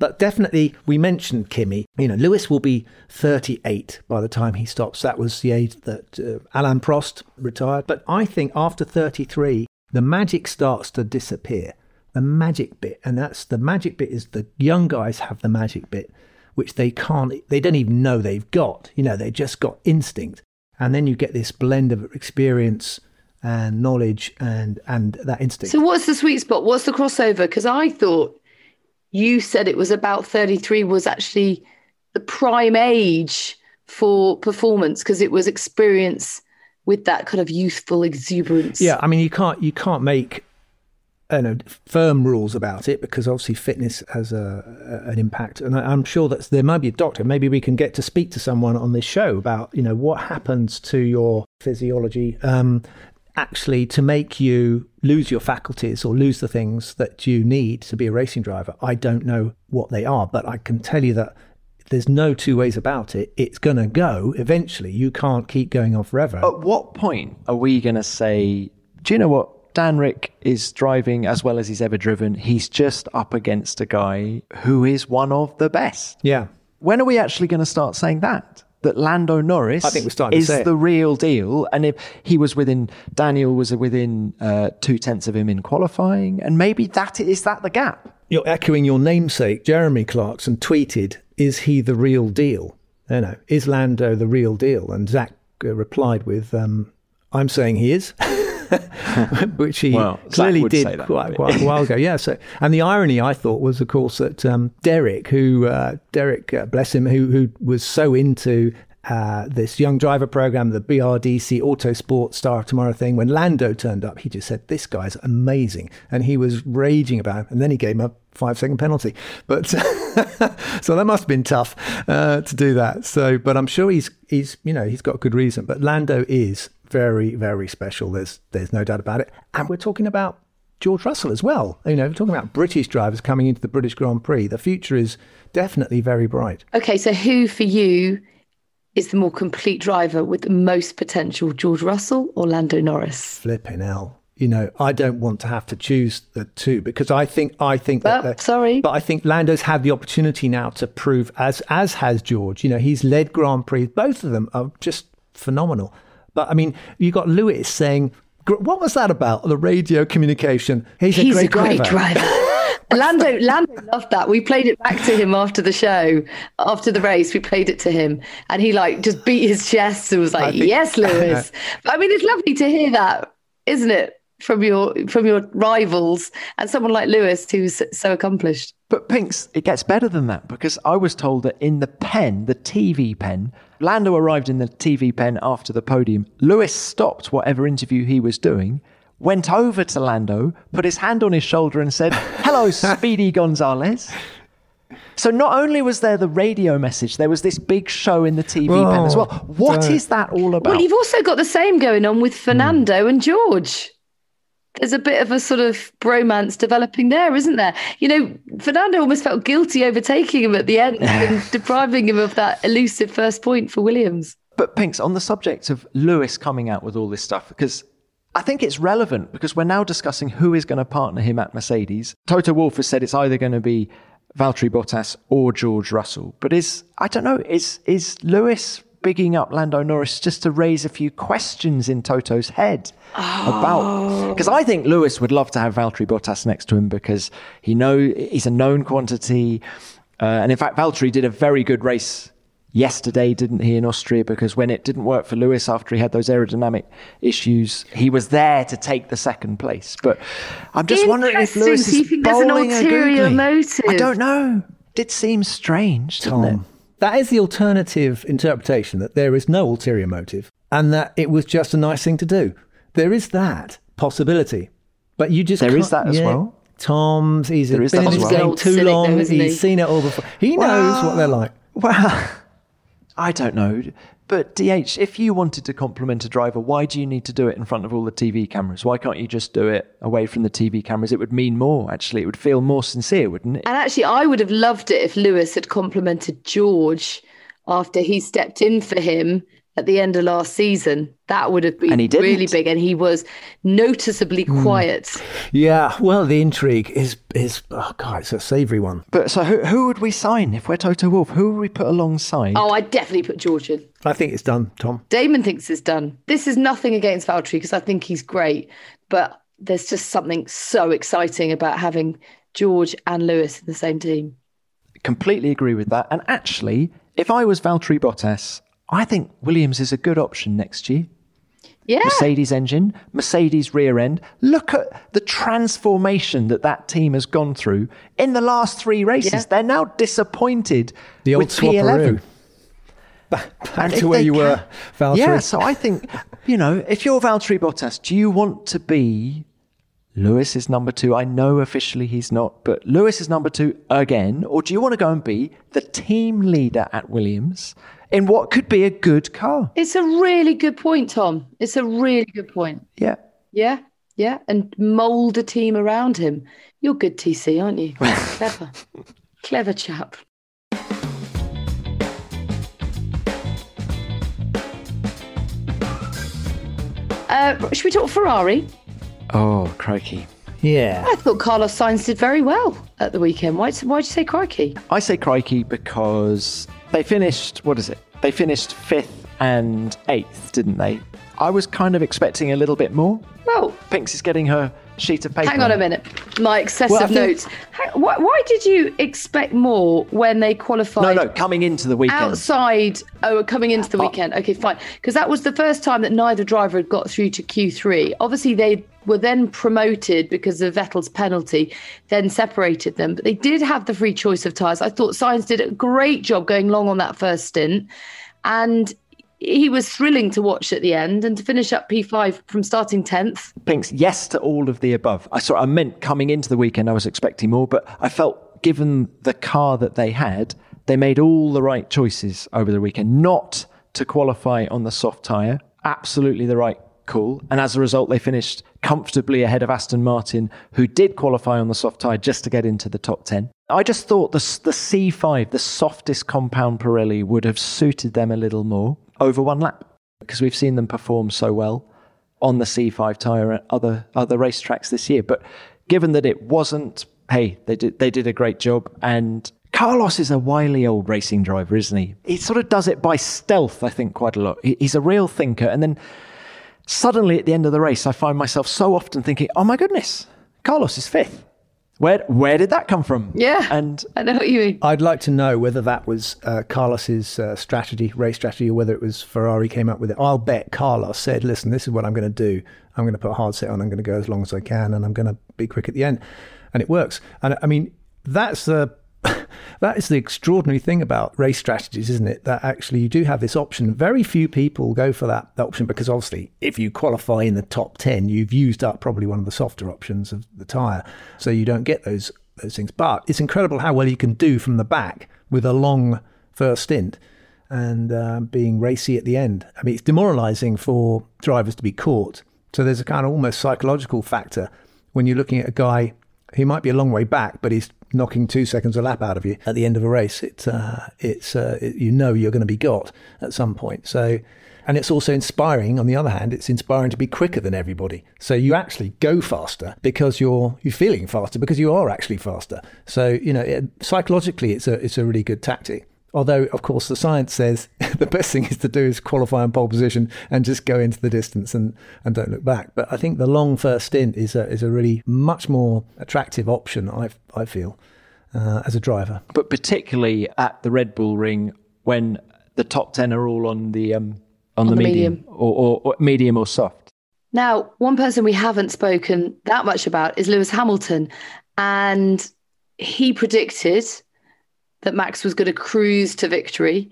C: But definitely, we mentioned Kimi. You know, Lewis will be 38 by the time he stops. That was the age that uh, Alain Prost retired. But I think after 33, the magic starts to disappear. The magic bit, and that's the magic bit is the young guys have the magic bit, which they can't, they don't even know they've got. You know, they just got instinct. And then you get this blend of experience and knowledge and, and that instinct.
B: So, what's the sweet spot? What's the crossover? Because I thought you said it was about 33 was actually the prime age for performance because it was experience with that kind of youthful exuberance.
C: Yeah, I mean, you can't you can't make you know, firm rules about it because obviously fitness has a, a an impact, and I, am sure that there might be a doctor. Maybe we can get to speak to someone on this show about you know what happens to your physiology um, actually to make you lose your faculties or lose the things that you need to be a racing driver. I don't know what they are, but I can tell you that there's no two ways about it. It's going to go eventually. You can't keep going on forever.
A: At what point are we going to say, do you know what? Dan Rick is driving as well as he's ever driven. He's just up against a guy who is one of the best.
C: Yeah.
A: When are we actually going to start saying that? That Lando Norris
C: I think we're starting
A: is
C: to say it.
A: the real deal. And if he was within, Daniel was within uh, two tenths of him in qualifying. And maybe that is that the gap?
C: You're echoing your namesake, Jeremy Clarkson tweeted, Is he the real deal? No, no. Is Lando the real deal? And Zak uh, replied with, um, I'm saying he is. which he
A: Well,
C: clearly did
A: that,
C: quite, quite a while ago. Yeah. So, and the irony I thought was, of course, that um, Derek, who uh, Derek, uh, bless him, who who was so into uh, this young driver program, the BRDC Autosport Star of Tomorrow thing. When Lando turned up, he just said, "This guy's amazing," and he was raging about him. And then he gave him a five-second penalty. But so that must have been tough uh, to do that. So, but I'm sure he's he's you know he's got good reason. But Lando is very very special. There's there's no doubt about it. And we're talking about George Russell as well. You know, we're talking about British drivers coming into the British Grand Prix. The future is definitely very bright.
B: Okay, so who for you is the more complete driver with the most potential, George Russell or Lando Norris?
C: Flipping hell. You know, I don't want to have to choose the two because I think I think that.
B: Oh,
C: that-
B: sorry.
C: but I think Lando's had the opportunity now to prove, as as has George. You know, he's led Grand Prix. Both of them are just phenomenal. But I mean, you got Lewis saying, "What was that about?" The radio communication. He's a great,
B: a great
C: driver.
B: driver. Lando, Lando loved that. We played it back to him after the show, after the race. We played it to him, and he like just beat his chest and was like,
C: think-
B: "Yes, Lewis." But, I mean, it's lovely to hear that, isn't it, from your from your rivals and someone like Lewis who's so accomplished.
A: But Pinks, it gets better than that because I was told that in the pen, the TV pen, Lando arrived in the TV pen after the podium. Lewis stopped whatever interview he was doing, went over to Lando, put his hand on his shoulder and said, Hello, Speedy Gonzalez. So not only was there the radio message, there was this big show in the TV pen as well. What
C: don't-
A: is that all about?
B: Well, you've also got the same going on with Fernando hmm. and George. There's a bit of a sort of bromance developing there, isn't there? You know, Fernando almost felt guilty overtaking him at the end and depriving him of that elusive first point for Williams.
A: But Pinks, on the subject of Lewis coming out with all this stuff, because I think it's relevant because we're now discussing who is going to partner him at Mercedes. Toto Wolff has said it's either going to be Valtteri Bottas or George Russell. But is I don't know, is is Lewis bigging up Lando Norris just to raise a few questions in Toto's head about because I think Lewis would love to have Valtteri Bottas next to him because he know he's a known quantity. Uh, and in fact, Valtteri did a very good race yesterday, didn't he, in Austria? Because when it didn't work for Lewis after he had those aerodynamic issues, he was there to take the second place. But I'm just wondering if Lewis is
B: think there's an
A: bowling a
B: ulterior motive?
A: I don't know. Did seem strange, didn't it?
C: Tom. That is the alternative interpretation that there is no ulterior motive and that it was just a nice thing to do. There is that possibility, but you just
A: There is
C: can't-
A: that as
C: yeah.
A: well.
C: Tom's he's
A: There is
C: been
A: that
C: in this
A: well.
C: game
B: Old
C: too
B: cynic
C: long.
B: though,
C: he's
B: he?
C: seen it all before. He knows what they're like.
A: Well, I don't know. But DH, if you wanted to compliment a driver, why do you need to do it in front of all the TV cameras? Why can't you just do it away from the TV cameras? It would mean more, actually. It would feel more sincere, wouldn't it?
B: And actually, I would have loved it if Lewis had complimented George after he stepped in for him at the end of last season. That would have been
A: And he
B: really big. And he was noticeably hmm. quiet.
C: Yeah, well, the intrigue is is oh god, it's a savoury one.
A: But so who, who would we sign if we're Toto Wolff? Who would we put alongside?
B: Oh, I'd definitely put George in.
C: I think it's done, Tom.
B: Damon thinks it's done. This is nothing against Valtteri because I think he's great, but there's just something so exciting about having George and Lewis in the same team.
A: Completely agree with that. And actually, if I was Valtteri Bottas, I think Williams is a good option next year.
B: Yeah.
A: Mercedes engine, Mercedes rear end. Look at the transformation that that team has gone through in the last three races.
B: Yeah.
A: They're now disappointed
C: The old
A: with P11.
C: swapperoo. Back, back
A: And
C: to where you
A: can-
C: were, Valtteri.
A: Yeah, so I think, you know, if you're Valtteri Bottas, do you want to be Lewis is number two. I know officially he's not, but Lewis is number two again. Or do you want to go and be the team leader at Williams in what could be a good car?
B: It's a really good point, Tom. It's a really good point.
A: Yeah.
B: Yeah, yeah, and mould a team around him. You're good, TC, aren't you? Clever, clever chap. Uh, should we talk Ferrari?
A: Oh, crikey.
C: Yeah.
B: I thought Carlos Sainz did very well at the weekend. Why, why'd you say crikey?
A: I say crikey because they finished, what is it? They finished fifth and eighth, didn't they? I was kind of expecting a little bit more.
B: Well,
A: Pinks is getting her sheet of paper.
B: hang on a minute. My excessive
A: Well, I think-
B: notes. Why, why did you expect more when they qualified?
A: No, no, coming into the weekend.
B: outside oh coming into the weekend okay fine because that was the first time that neither driver had got through to q3 obviously they were then promoted because of vettel's penalty then separated them but they did have the free choice of tyres i thought Sainz did a great job going long on that first stint and he was thrilling to watch at the end and to finish up p5 from starting 10th
A: Pinks, yes to all of the above. I saw. I meant coming into the weekend, I was expecting more, but I felt given the car that they had, they made all the right choices over the weekend. Not to qualify on the soft tyre, absolutely the right call, and as a result, they finished comfortably ahead of Aston Martin, who did qualify on the soft tyre just to get into the top ten. I just thought the the C5, the softest compound Pirelli, would have suited them a little more over one lap because we've seen them perform so well on the C5 tyre at other other racetracks this year. But given that it wasn't, hey, they did they did a great job. And Carlos is a wily old racing driver, isn't he? He sort of does it by stealth, I think, quite a lot. He- He's a real thinker, and then suddenly at the end of the race, I find myself so often thinking, "Oh my goodness, Carlos is fifth. Where where did that come from?"
B: yeah
A: and
B: i know what you mean
C: I'd like to know whether that was uh, Carlos's uh, strategy, race strategy, or whether it was Ferrari came up with it. I'll bet Carlos said, "Listen, this is what I'm going to do. I'm going to put a hard set on. I'm going to go as long as I can, and I'm going to be quick at the end." And it works. And I mean, that's the that is the extraordinary thing about race strategies, isn't it? That actually you do have this option. Very few people go for that option because obviously, if you qualify in the top ten, you've used up probably one of the softer options of the tyre, so you don't get those those things. But it's incredible how well you can do from the back with a long first stint and um, being racy at the end. I mean, it's demoralising for drivers to be caught. So there's a kind of almost psychological factor when you're looking at a guy who might be a long way back, but he's knocking two seconds a lap out of you at the end of a race. It, uh, it's uh, it, you know you're going to be got at some point. So. And it's also inspiring. On the other hand, it's inspiring to be quicker than everybody. So you actually go faster because you're you're feeling faster because you are actually faster. So you know, it, psychologically, it's a it's a really good tactic. Although, of course, the science says the best thing is to do is qualify on pole position and just go into the distance and, and don't look back. But I think the long first stint is a, is a really much more attractive option, I, I feel, uh, as a driver.
A: but particularly at the Red Bull Ring when the top ten are all on the um, on, the,
B: the
A: medium,
B: medium.
A: Or, or, or medium or soft.
B: Now, one person we haven't spoken that much about is Lewis Hamilton. And he predicted that Max was going to cruise to victory.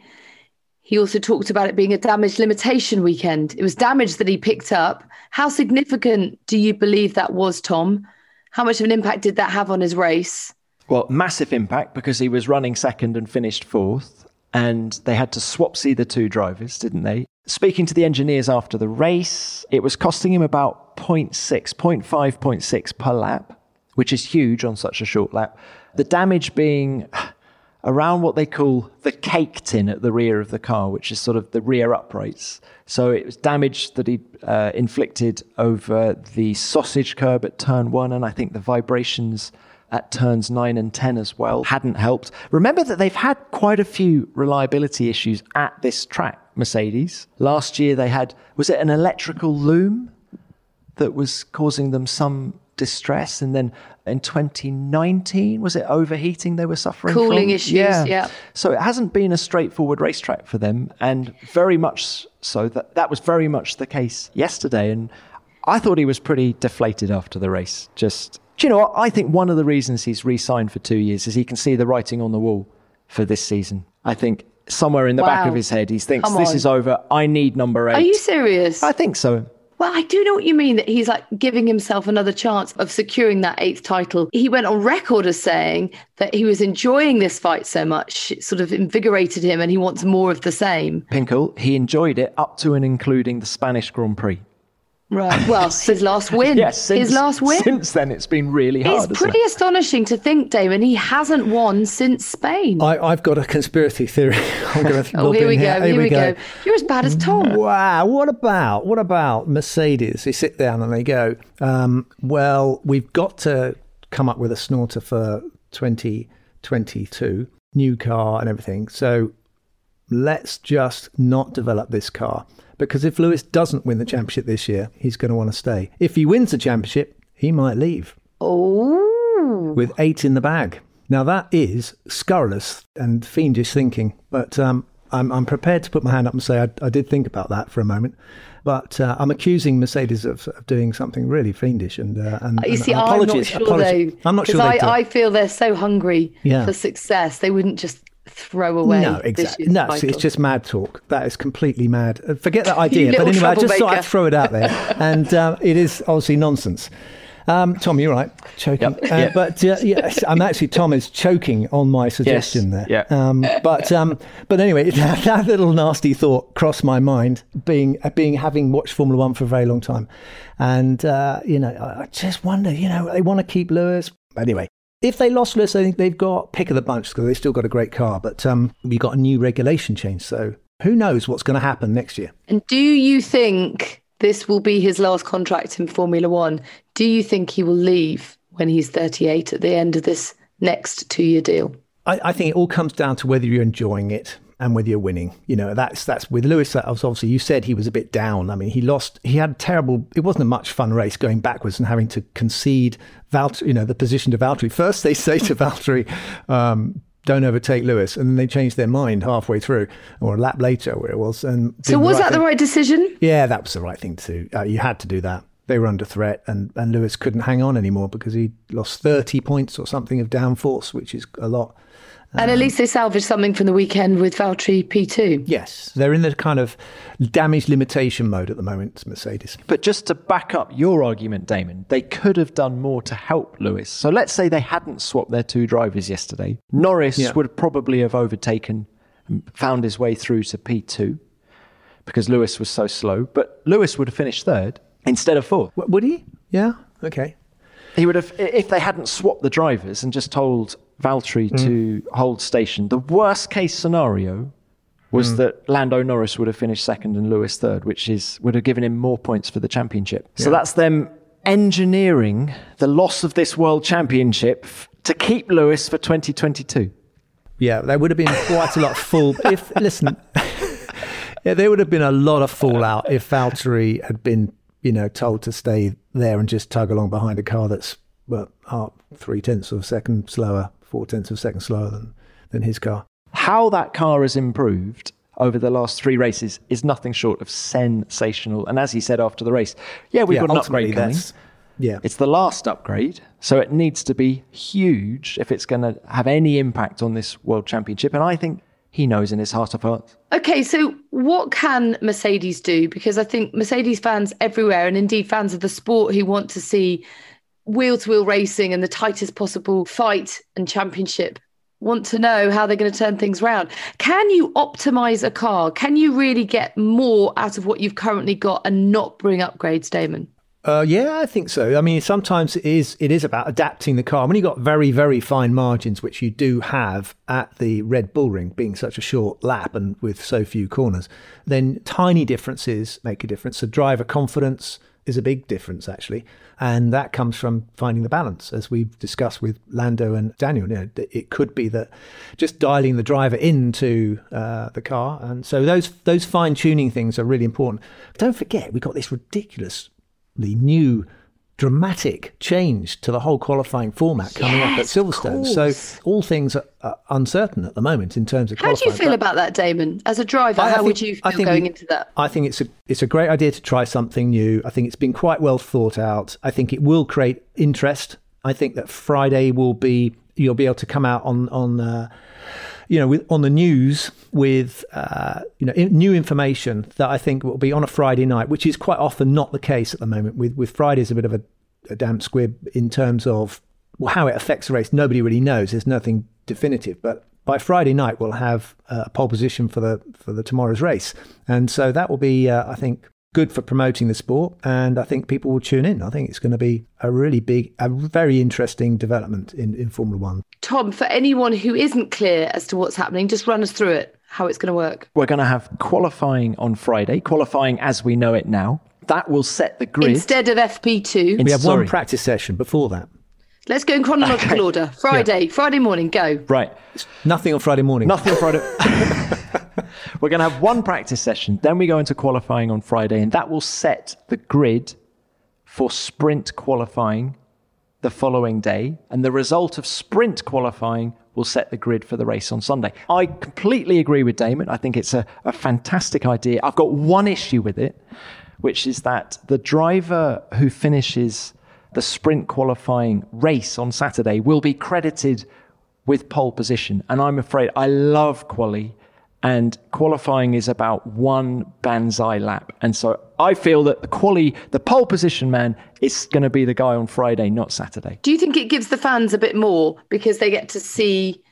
B: He also talked about it being a damage limitation weekend. It was damage that he picked up. How significant do you believe that was, Tom? How much of an impact did that have on his race?
A: Well, massive impact because he was running second and finished fourth, and they had to swap see the two drivers, didn't they? Speaking to the engineers after the race, it was costing him about 0.6, 0.5, 0.6 per lap, which is huge on such a short lap. The damage being around what they call the cake tin at the rear of the car, which is sort of the rear uprights. So it was damage that he uh, inflicted over the sausage curb at turn one, and I think the vibrations at turns nine and 10 as well hadn't helped. Remember that they've had quite a few reliability issues at this track, Mercedes. Last year they had, was it an electrical loom that was causing them some distress? And then in 2019, was it overheating they were suffering
B: Cooling
A: from?
B: issues, yeah.
A: So it hasn't been a straightforward racetrack for them, and very much so that that was very much the case yesterday. And I thought he was pretty deflated after the race. Just, do you know? I think one of the reasons he's re-signed for two years is he can see the writing on the wall for this season. I think somewhere in the back of his head, he thinks this is over. I need number eight.
B: Are you serious?
A: I think so.
B: Well, I do know what you mean that he's like giving himself another chance of securing that eighth title. He went on record as saying that he was enjoying this fight so much, it sort of invigorated him and he wants more of the same.
A: Pinkle, he enjoyed it up to and including the Spanish Grand Prix.
B: Right. Well, his last win.
A: Yes, since,
B: his last win.
A: Since then, it's been really hard.
B: It's pretty
A: it?
B: astonishing to think, Damon, he hasn't won since Spain.
C: I, have got a conspiracy theory. I'm
B: going to oh, here we go. Here, here we, we go. go. You're as bad as Tom.
C: Wow. What about what about Mercedes? They sit down and they go, um, well, we've got to come up with a snorter for 2022, new car and everything. So let's just not develop this car because if Lewis doesn't win the championship this year, he's going to want to stay. If he wins the championship, he might leave.
B: Oh.
C: With eight in the bag. Now that is scurrilous and fiendish thinking, but um, I'm, I'm, prepared to put my hand up and say I, I did think about that for a moment. But uh, I'm accusing Mercedes of, of, doing something really fiendish. And, uh, and
B: you
C: and
B: see, I'm not sure
C: apologies.
B: though.
C: I'm not sure.
B: I, I feel they're so hungry yeah. for success. They wouldn't just throw away.
C: No, exactly. No, it's just mad talk. That is completely mad. Uh, forget that idea. but anyway, I just thought I'd throw it out there, and um, it is obviously nonsense. Um, Tom, you're right, choking. Yep. Uh, yep. But uh, yes, I'm actually Tom is choking on my suggestion
A: yes.
C: there.
A: Yeah. Um,
C: but um, but anyway, that, that, little nasty thought crossed my mind, being being having watched Formula One for a very long time, and uh, you know, I just wonder, you know, they want to keep Lewis. Anyway, if they lost Lewis, I think they've got pick of the bunch because they've still got a great car. But um, we got a new regulation change, so who knows what's going to happen next year?
B: And do you think this will be his last contract in Formula One? Do you think he will leave when he's 38 at the end of this next two-year deal?
C: I, I think it all comes down to whether you're enjoying it and whether you're winning. You know, that's that's with Lewis. That was obviously you said he was a bit down. I mean, he lost. He had terrible. It wasn't a much fun race going backwards and having to concede Valtteri. You know, the position to Valtteri. First, they say to Valtteri. Um, don't overtake Lewis, and then they changed their mind halfway through, or a lap later, where it was. And
B: so, was
C: right
B: that
C: thing.
B: the right decision?
C: Yeah, that was the right thing to. do. Uh, you had to do that. They were under threat, and, and Lewis couldn't hang on anymore because he lost 30 points or something of downforce, which is a lot.
B: And at um, least they salvaged something from the weekend with Valtteri P2.
C: Yes, they're in the kind of damage limitation mode at the moment, Mercedes.
A: But just to back up your argument, Damon, they could have done more to help Lewis. So let's say they hadn't swapped their two drivers yesterday. Norris yeah. would probably have overtaken and found his way through to P2 because Lewis was so slow. But Lewis would have finished third instead of fourth.
C: would he? Yeah, okay.
A: He would have, if they hadn't swapped the drivers and just told Valtteri mm. to hold station. The worst case scenario was mm. that Lando Norris would have finished second and Lewis third, which is would have given him more points for the championship. Yeah. So that's them engineering the loss of this world championship to keep Lewis for 2022.
C: Yeah, there would have been quite a lot of full. If listen, yeah, there would have been a lot of fallout if Valtteri had been, you know, told to stay there and just tug along behind a car that's well, up three tenths of a second slower four tenths of a second slower than, than his car.
A: How that car has improved over the last three races is nothing short of sensational. And as he said after the race, yeah, we've
C: yeah,
A: got an upgrade coming.
C: Yeah.
A: It's the last upgrade, so it needs to be huge if it's going to have any impact on this world championship. And I think he knows in his heart of hearts.
B: Okay, so what can Mercedes do? Because I think Mercedes fans everywhere, and indeed fans of the sport who want to see wheel to wheel racing and the tightest possible fight and championship want to know how they're going to turn things around. Can you optimize a car? Can you really get more out of what you've currently got and not bring upgrades, Damon?
C: Uh, yeah, I think so. I mean, sometimes it is it is about adapting the car. When you've got very very fine margins, which you do have at the Red Bull Ring, being such a short lap and with so few corners, then tiny differences make a difference. So driver confidence is a big difference actually. And that comes from finding the balance, as we've discussed with Lando and Daniel. You know, it could be that just dialing the driver into uh, the car, and so those those fine tuning things are really important. Don't forget, we've got this ridiculously new dramatic change to the whole qualifying format coming
B: yes,
C: up at Silverstone. So all things are, uncertain at the moment in terms of.
B: How do you feel about that, Damon? As a driver, I, how think, would you feel going we, into that?
C: I think it's a it's a great idea to try something new. I think it's been quite well thought out. I think it will create interest. I think that Friday will be you'll be able to come out on on uh, you know with, on the news with uh, you know in, new information that I think will be on a Friday night, which is quite often not the case at the moment. With with Fridays a bit of a, a damp squib in terms of how it affects the race. Nobody really knows. There's nothing definitive, but by Friday night we'll have a pole position for the for the tomorrow's race, and so that will be uh, I think good for promoting the sport, and I think people will tune in. I think it's going to be a really big, a very interesting development in, in Formula One.
B: Tom, for anyone who isn't clear as to what's happening, just run us through it, how it's going to work.
A: We're going to have qualifying on Friday, qualifying as we know it now. That will set the grid.
B: Instead of FP2.
C: In, we have
A: sorry.
C: one practice session before that.
B: Let's go in chronological okay. order. Friday, yeah. Friday morning, go.
A: Right.
C: Nothing on Friday morning.
A: Nothing on Friday. We're going to have one practice session. Then we go into qualifying on Friday, and that will set the grid for sprint qualifying the following day. And the result of sprint qualifying will set the grid for the race on Sunday. I completely agree with Damon. I think it's a, a fantastic idea. I've got one issue with it, which is that the driver who finishes the sprint qualifying race on Saturday will be credited with pole position. And I'm afraid I love quali and qualifying is about one Banzai lap. And so I feel that the quali, the pole position man, is going to be the guy on Friday, not Saturday.
B: Do you think it gives the fans a bit more because they get to see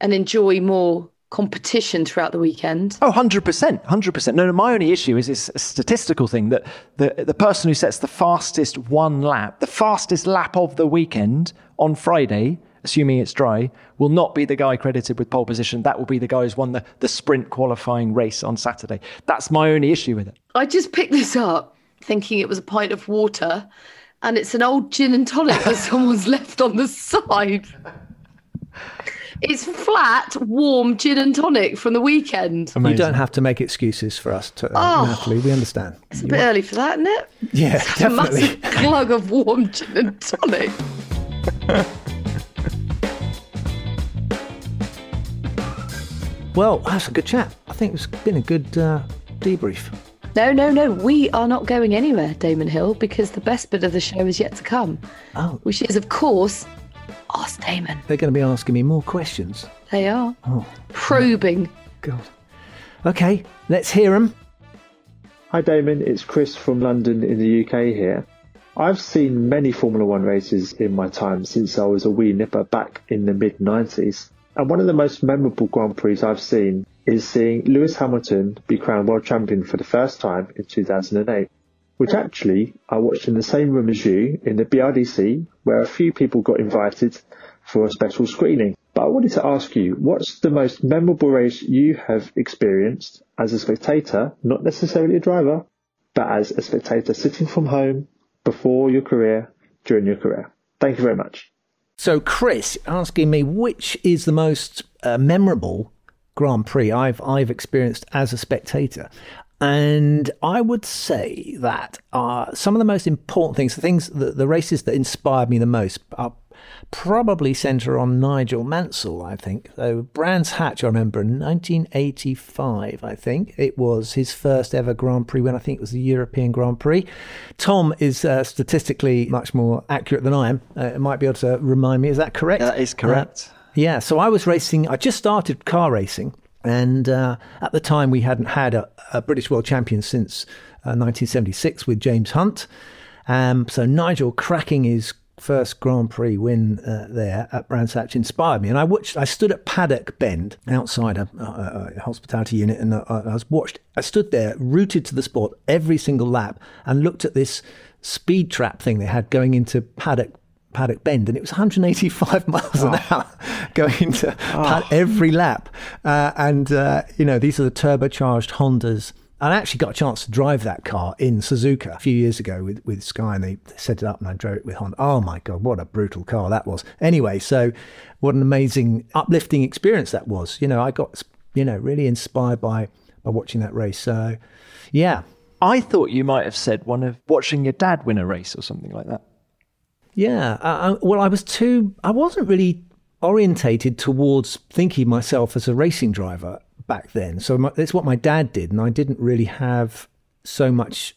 B: and enjoy more competition throughout the weekend?
A: Oh, 100%. 100%. No, no, my only issue is this statistical thing that the, the person who sets the fastest one lap, the fastest lap of the weekend on Friday, assuming it's dry, will not be the guy credited with pole position. That will be the guy who's won the, the sprint qualifying race on Saturday. That's my only issue with it.
B: I just picked this up thinking it was a pint of water, and it's an old gin and tonic that someone's left on the side. It's flat, warm gin and tonic from the weekend.
C: Amazing. You don't have to make excuses for us, to, uh, oh, Natalie. We understand.
B: It's a bit early for that, isn't it?
C: Yeah,
B: it's
C: definitely.
B: A massive glug of warm gin and tonic.
C: Well, that's a good chat. I think it's been a good uh, debrief.
B: No, no, no. We are not going anywhere, Damon Hill, because the best bit of the show is yet to come.
C: Oh.
B: Which is, of course, Ask Damon.
C: They're going to be asking me more questions.
B: They are.
C: Oh.
B: Probing.
C: God. Okay, let's hear them.
F: Hi, Damon. It's Chris from London in the UK here. I've seen many Formula One races in my time since I was a wee nipper back in the mid 90s. And one of the most memorable Grand Prix I've seen is seeing Lewis Hamilton be crowned world champion for the first time in 2008, which actually I watched in the same room as you in the BRDC, where a few people got invited for a special screening. But I wanted to ask you, what's the most memorable race you have experienced as a spectator, not necessarily a driver, but as a spectator sitting from home before your career, during your career? Thank you very much.
C: So, Chris asking me which is the most uh, memorable Grand Prix I've I've experienced as a spectator, and I would say that uh, some of the most important things, the things, the, the races that inspired me the most, are probably centre on Nigel Mansell, I think. So Brands Hatch, I remember, in 1985, I think. It was his first ever Grand Prix when I think it was the European Grand Prix. Tom is uh, statistically much more accurate than I am. Uh, might be able to remind me. Is that correct?
A: That is correct.
C: Uh, yeah, so I was racing, I just started car racing. And uh, at the time, we hadn't had a, a British world champion since 1976 uh, with James Hunt. Um, so Nigel cracking his first Grand Prix win uh, there at Brands Hatch inspired me. And I watched, I stood at Paddock Bend outside a, a, a hospitality unit and I, I, was watched, I stood there rooted to the spot every single lap and looked at this speed trap thing they had going into Paddock Paddock Bend, and it was 185 miles an oh. hour going into oh. every lap. Uh, and uh, you know, these are the turbocharged Hondas I actually got a chance to drive that car in Suzuka a few years ago with, with Sky, and they set it up, and I drove it with Honda. Oh my god, what a brutal car that was! Anyway, so what an amazing, uplifting experience that was. You know, I got you know really inspired by by watching that race. So, yeah.
A: I thought you might have said one of watching your dad win a race or something like that.
C: Yeah. Uh, well, I was too. I wasn't really orientated towards thinking myself as a racing driver back then. So my, that's what my dad did, and I didn't really have so much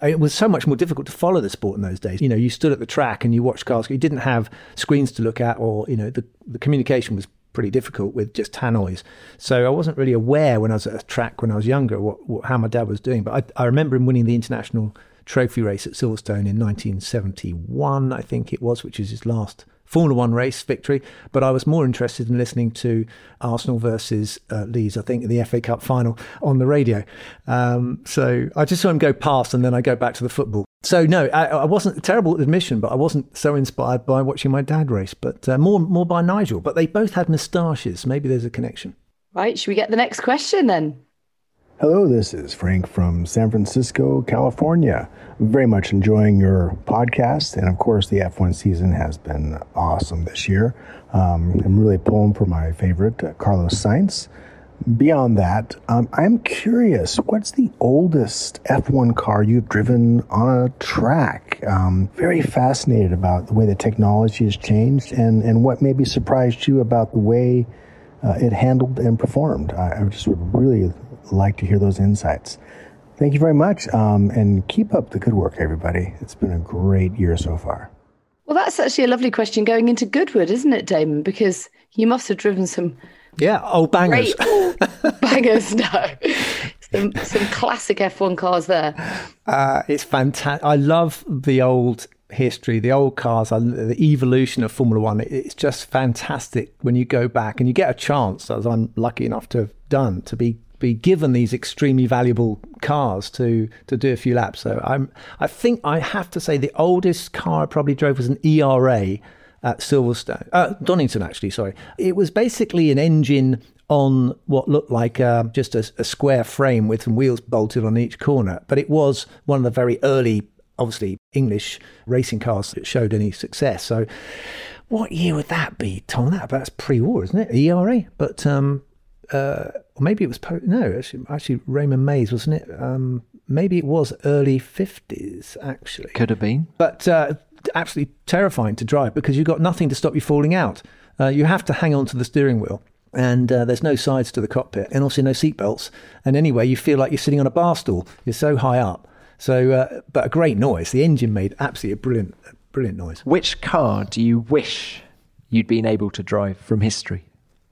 C: it was so much more difficult to follow the sport in those days. You know, you stood at the track and you watched cars. You didn't have screens to look at, or you know, the the communication was pretty difficult with just tannoys. So I wasn't really aware when I was at a track when I was younger what, what how my dad was doing. But I, I remember him winning the international trophy race at Silverstone in 1971, I think it was, which is his last Formula One race victory, but I was more interested in listening to Arsenal versus uh, Leeds, I think, in the FA Cup final on the radio. Um, so I just saw him go past and then I go back to the football. So no, I, I wasn't terrible admission, but I wasn't so inspired by watching my dad race, but uh, more more by Nigel. But they both had moustaches. Maybe there's a connection.
B: Right, should we get the next question then?
G: Hello, this is Frank from San Francisco, California. I'm very much enjoying your podcast, and of course, the F1 season has been awesome this year. Um, I'm really pulling for my favorite, uh, Carlos Sainz. Beyond that, um, I'm curious what's the oldest F1 car you've driven on a track? Um, very fascinated about the way the technology has changed and, and what maybe surprised you about the way uh, it handled and performed. I, I just would really like to hear those insights. Thank you very much, um, and keep up the good work, everybody. It's been a great year so far.
B: Well, that's actually a lovely question going into Goodwood, isn't it, Damon? Because you must have driven some
C: yeah, old bangers,
B: great bangers. No, some some classic F1 cars there.
C: Uh, it's fantastic. I love the old history, the old cars, the evolution of Formula One. It's just fantastic when you go back and you get a chance, as I'm lucky enough to have done, to be be given these extremely valuable cars to to do a few laps. So I'm I think I have to say the oldest car I probably drove was an ERA at Silverstone, uh, Donington actually. Sorry, it was basically an engine on what looked like uh, just a, a, square frame with some wheels bolted on each corner, but it was one of the very early, obviously English racing cars that showed any success. So. What year would that be, Tom? That that's pre-war, isn't it? ERA, but um, uh, or maybe it was po- no, actually, actually Raymond Mays, wasn't it? Um, maybe it was early fifties, actually.
A: Could have been,
C: but uh, absolutely terrifying to drive because you've got nothing to stop you falling out. Uh, you have to hang on to the steering wheel, and uh, there's no sides to the cockpit, and also no seatbelts. And anyway, you feel like you're sitting on a bar stool. You're so high up. So, uh, but a great noise. The engine made absolutely a brilliant, brilliant noise.
A: Which car do you wish you'd been able to drive from history?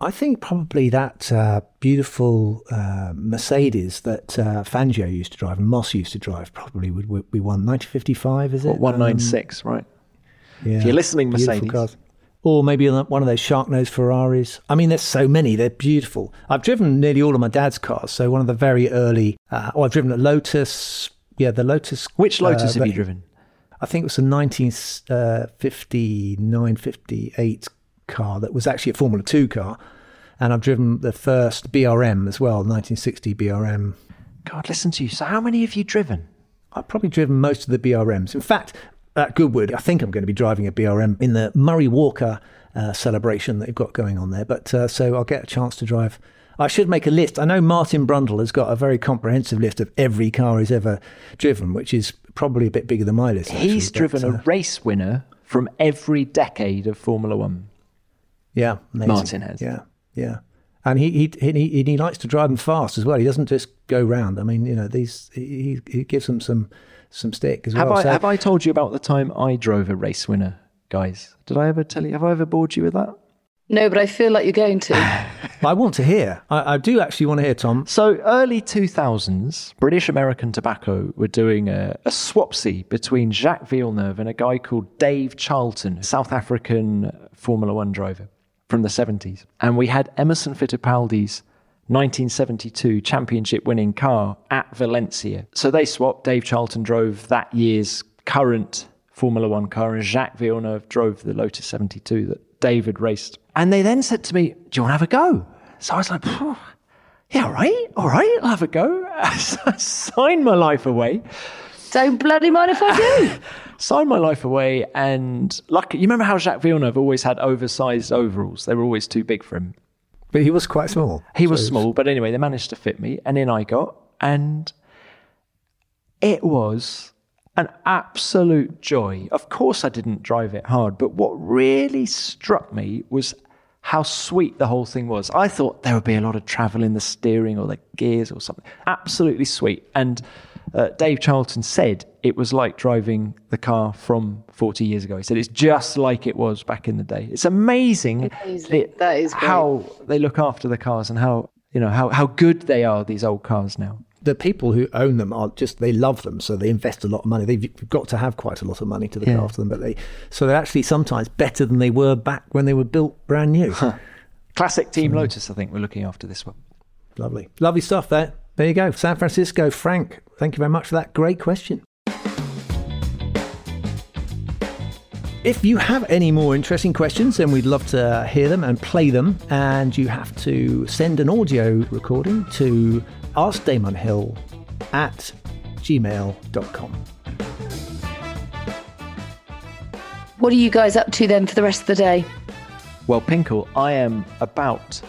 C: I think probably that uh, beautiful uh, Mercedes that uh, Fangio used to drive and Moss used to drive probably would, would be one 1955, is it?
A: What, 196, um, right? Yeah. If you're listening, Mercedes. Cars.
C: Or maybe one of those shark nose Ferraris. I mean, there's so many. They're beautiful. I've driven nearly all of my dad's cars. So one of the very early. Uh, oh, I've driven a Lotus. Yeah, the Lotus.
A: Which Lotus uh, have you driven?
C: I think it was a 1959, uh, 58 car that was actually a Formula 2 car. And I've driven the first BRM as well, 1960 BRM.
A: God, listen to you. So, how many have you driven?
C: I've probably driven most of the BRMs. In fact, at Goodwood, I think I'm going to be driving a BRM in the Murray Walker uh, celebration that they've got going on there. But uh, so I'll get a chance to drive. I should make a list. I know Martin Brundle has got a very comprehensive list of every car he's ever driven, which is probably a bit bigger than my list.
A: Actually, he's
C: but,
A: driven
C: uh,
A: a race winner from every decade of Formula One.
C: Yeah, amazing.
A: Martin has.
C: Yeah, yeah. And he, he he he likes to drive them fast as well. He doesn't just go round. I mean, you know, these he he gives them some some stick as
A: have
C: well.
A: I
C: so,
A: have I told you about the time I drove a race winner, guys? Did I ever tell you? Have I ever bored you with that?
B: No, but I feel like you're going to.
C: I want to hear. I, I, do actually want to hear, Tom.
A: So, early 2000s, British American Tobacco were doing a, a swapsy between Jacques Villeneuve and a guy called Dave Charlton, South African Formula One driver from the 70s. And we had Emerson Fittipaldi's 1972 championship winning car at Valencia. So they swapped. Dave Charlton drove that year's current Formula One car, and Jacques Villeneuve drove the Lotus 72 that David raced. And they then said to me, Do you want to have a go? So I was like, Yeah, all right, all right, I'll have a go. so I signed my life away.
B: Don't bloody mind if I do.
A: signed my life away, and lucky. You remember how Jacques Villeneuve always had oversized overalls? They were always too big for him.
C: But he was quite small.
A: He so was small, but anyway, they managed to fit me, and in I got, and it was an absolute joy. Of course, I didn't drive it hard, but what really struck me was how sweet the whole thing was. I thought there would be a lot of travel in the steering or the gears or something. Absolutely sweet. And uh, Dave Charlton said it was like driving the car from 40 years ago. He said it's just like it was back in the day. It's amazing,
B: Amazing.
A: the-
B: That is great.
A: how they look after the cars and how you know how, how good they are. These old cars now.
C: The people who own them are just they love them, so they invest a lot of money. They've got to have quite a lot of money to look
A: Yeah.
C: after them, but they so they're actually sometimes better than they were back when they were built brand new.
A: Classic Team Lotus, I think we're looking after this one.
C: Lovely, lovely stuff. There, there you go. San Francisco, Frank. Thank you very much for that great question. If you have any more interesting questions, then we'd love to hear them and play them. And you have to send an audio recording to askdamonhill Damon Hill at gmail.com.
B: What are you guys up to then for the rest of the day?
A: Well, Pinkle, I am about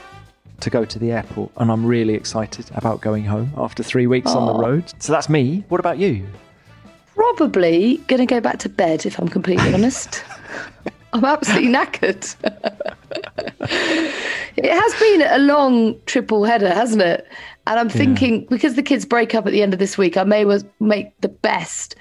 A: to go to the airport and I'm really excited about going home after three weeks on the road. So that's me. What about you?
B: Probably going to go back to bed if I'm completely honest. I'm absolutely knackered. it has been a long triple header, hasn't it? And I'm thinking because the kids break up at the end of this week, I may well make the best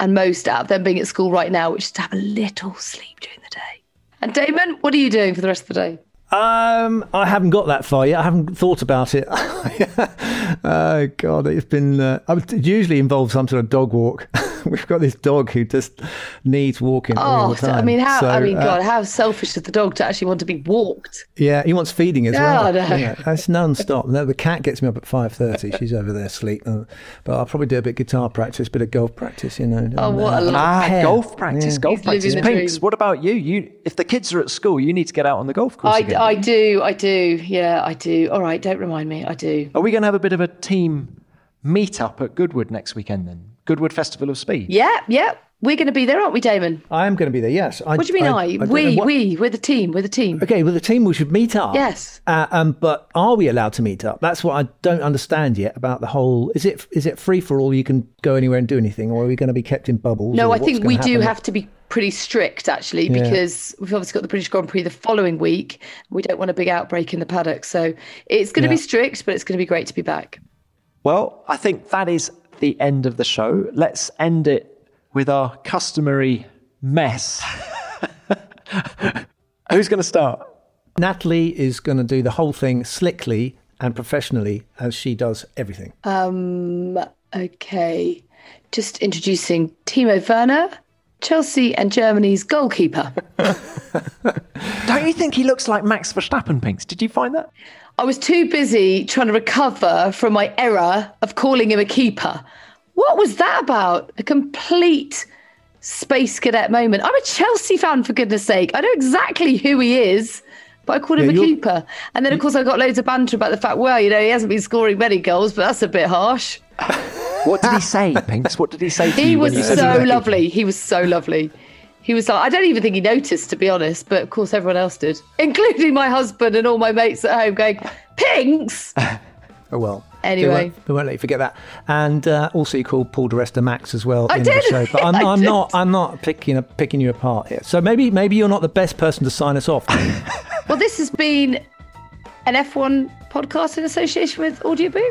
B: and most out of them being at school right now, which is to have a little sleep during the day. And Damon, what are you doing for the rest of the day?
C: Um, I haven't got that far yet. I haven't thought about it. oh God, it's been. Uh, I would- it usually involves some sort of dog walk. We've got this dog who just needs walking all
B: Oh,
C: the time.
B: I mean, how? I
C: So,
B: mean,
C: uh,
B: God, how selfish is the dog to actually want to be walked?
C: Yeah, he wants feeding as
B: Oh,
C: well.
B: no.
C: Yeah, that's non-stop. No, the cat gets me up at five thirty. She's over there asleep. Uh, But I'll probably do a bit of guitar practice, a bit of golf practice. You know.
B: Oh,
C: and,
B: what a
C: uh,
B: lovely-
A: Ah,
C: pair.
A: golf practice,
C: Yeah.
A: golf
B: He's
A: practice. Pinks, what about you? You, if the kids are at school, you need to get out on the golf course.
B: I,
A: again.
B: I do, I do. Yeah, I do. All right, don't remind me. I do.
A: Are we going to have a bit of a team meet up at Goodwood next weekend then? Goodwood Festival of Speed.
B: Yeah, yeah. We're going to be there, aren't we, Damon?
C: I am going to be there. Yes. I,
B: What do you mean, I?
C: don't
B: we,
C: what-
B: we, we're the team. We're the team.
C: Okay, well, the team we should meet up.
B: Yes.
C: Uh, um, but are we allowed to meet up? That's what I don't understand yet about the whole. Is it is it free for all? You can go anywhere and do anything, or are we going to be kept in bubbles?
B: No, I think we do have to be pretty strict, actually,
C: Yeah.
B: because we've obviously got the British Grand Prix the following week. We don't want a big outbreak in the paddock. So it's going to be strict, but it's going to be great to be back.
A: Well, I think that is the end of the show. Let's end it with our customary mess. Who's going to start?
C: Natalie is going to do the whole thing slickly and professionally as she does everything.
B: Um, okay. Just introducing Timo Werner, Chelsea and Germany's goalkeeper.
A: Don't you think he looks like Max Verstappen, Pinks? Did you find that?
B: I was too busy trying to recover from my error of calling him a keeper. What was that about? A complete space cadet moment. I'm a Chelsea fan, for goodness sake. I know exactly who he is, but I called him
C: Yeah,
B: a
C: you're-
B: keeper. And then, of course, I got loads of banter about the fact, well, you know, he hasn't been scoring many goals, but that's a bit harsh.
A: What did he say, Pinks? What did he say to
B: He
A: you
B: was
A: you said he
B: so
A: was-
B: lovely. He was so lovely. He was like, I don't even think he noticed, to be honest, but of course everyone else did, including my husband and all my mates at home going, Pinks!
C: Oh well.
B: Anyway.
C: we won't, won't let you forget that. And uh, also, you called Paul di Resta Max as well
B: I
C: in
B: did.
C: the show. But I'm, I'm not. I'm not picking picking you apart here. So maybe maybe you're not the best person to sign us off.
B: Well, this has been an F1 podcast in association with Audio Boom,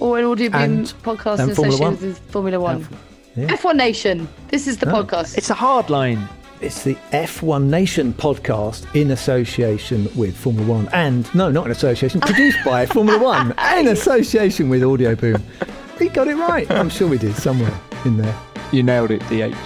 B: or an Audio Boom podcast
C: and
B: in
C: Formula
B: association
C: One.
B: with Formula One.
C: yeah.
B: F1 Nation. This is the podcast.
A: It's a hard line.
C: It's the F1 Nation podcast in association with Formula One. And no, not in association, produced by Formula One in association with Audio Boom. We got it right. I'm sure we did somewhere in there.
A: You nailed it, DH.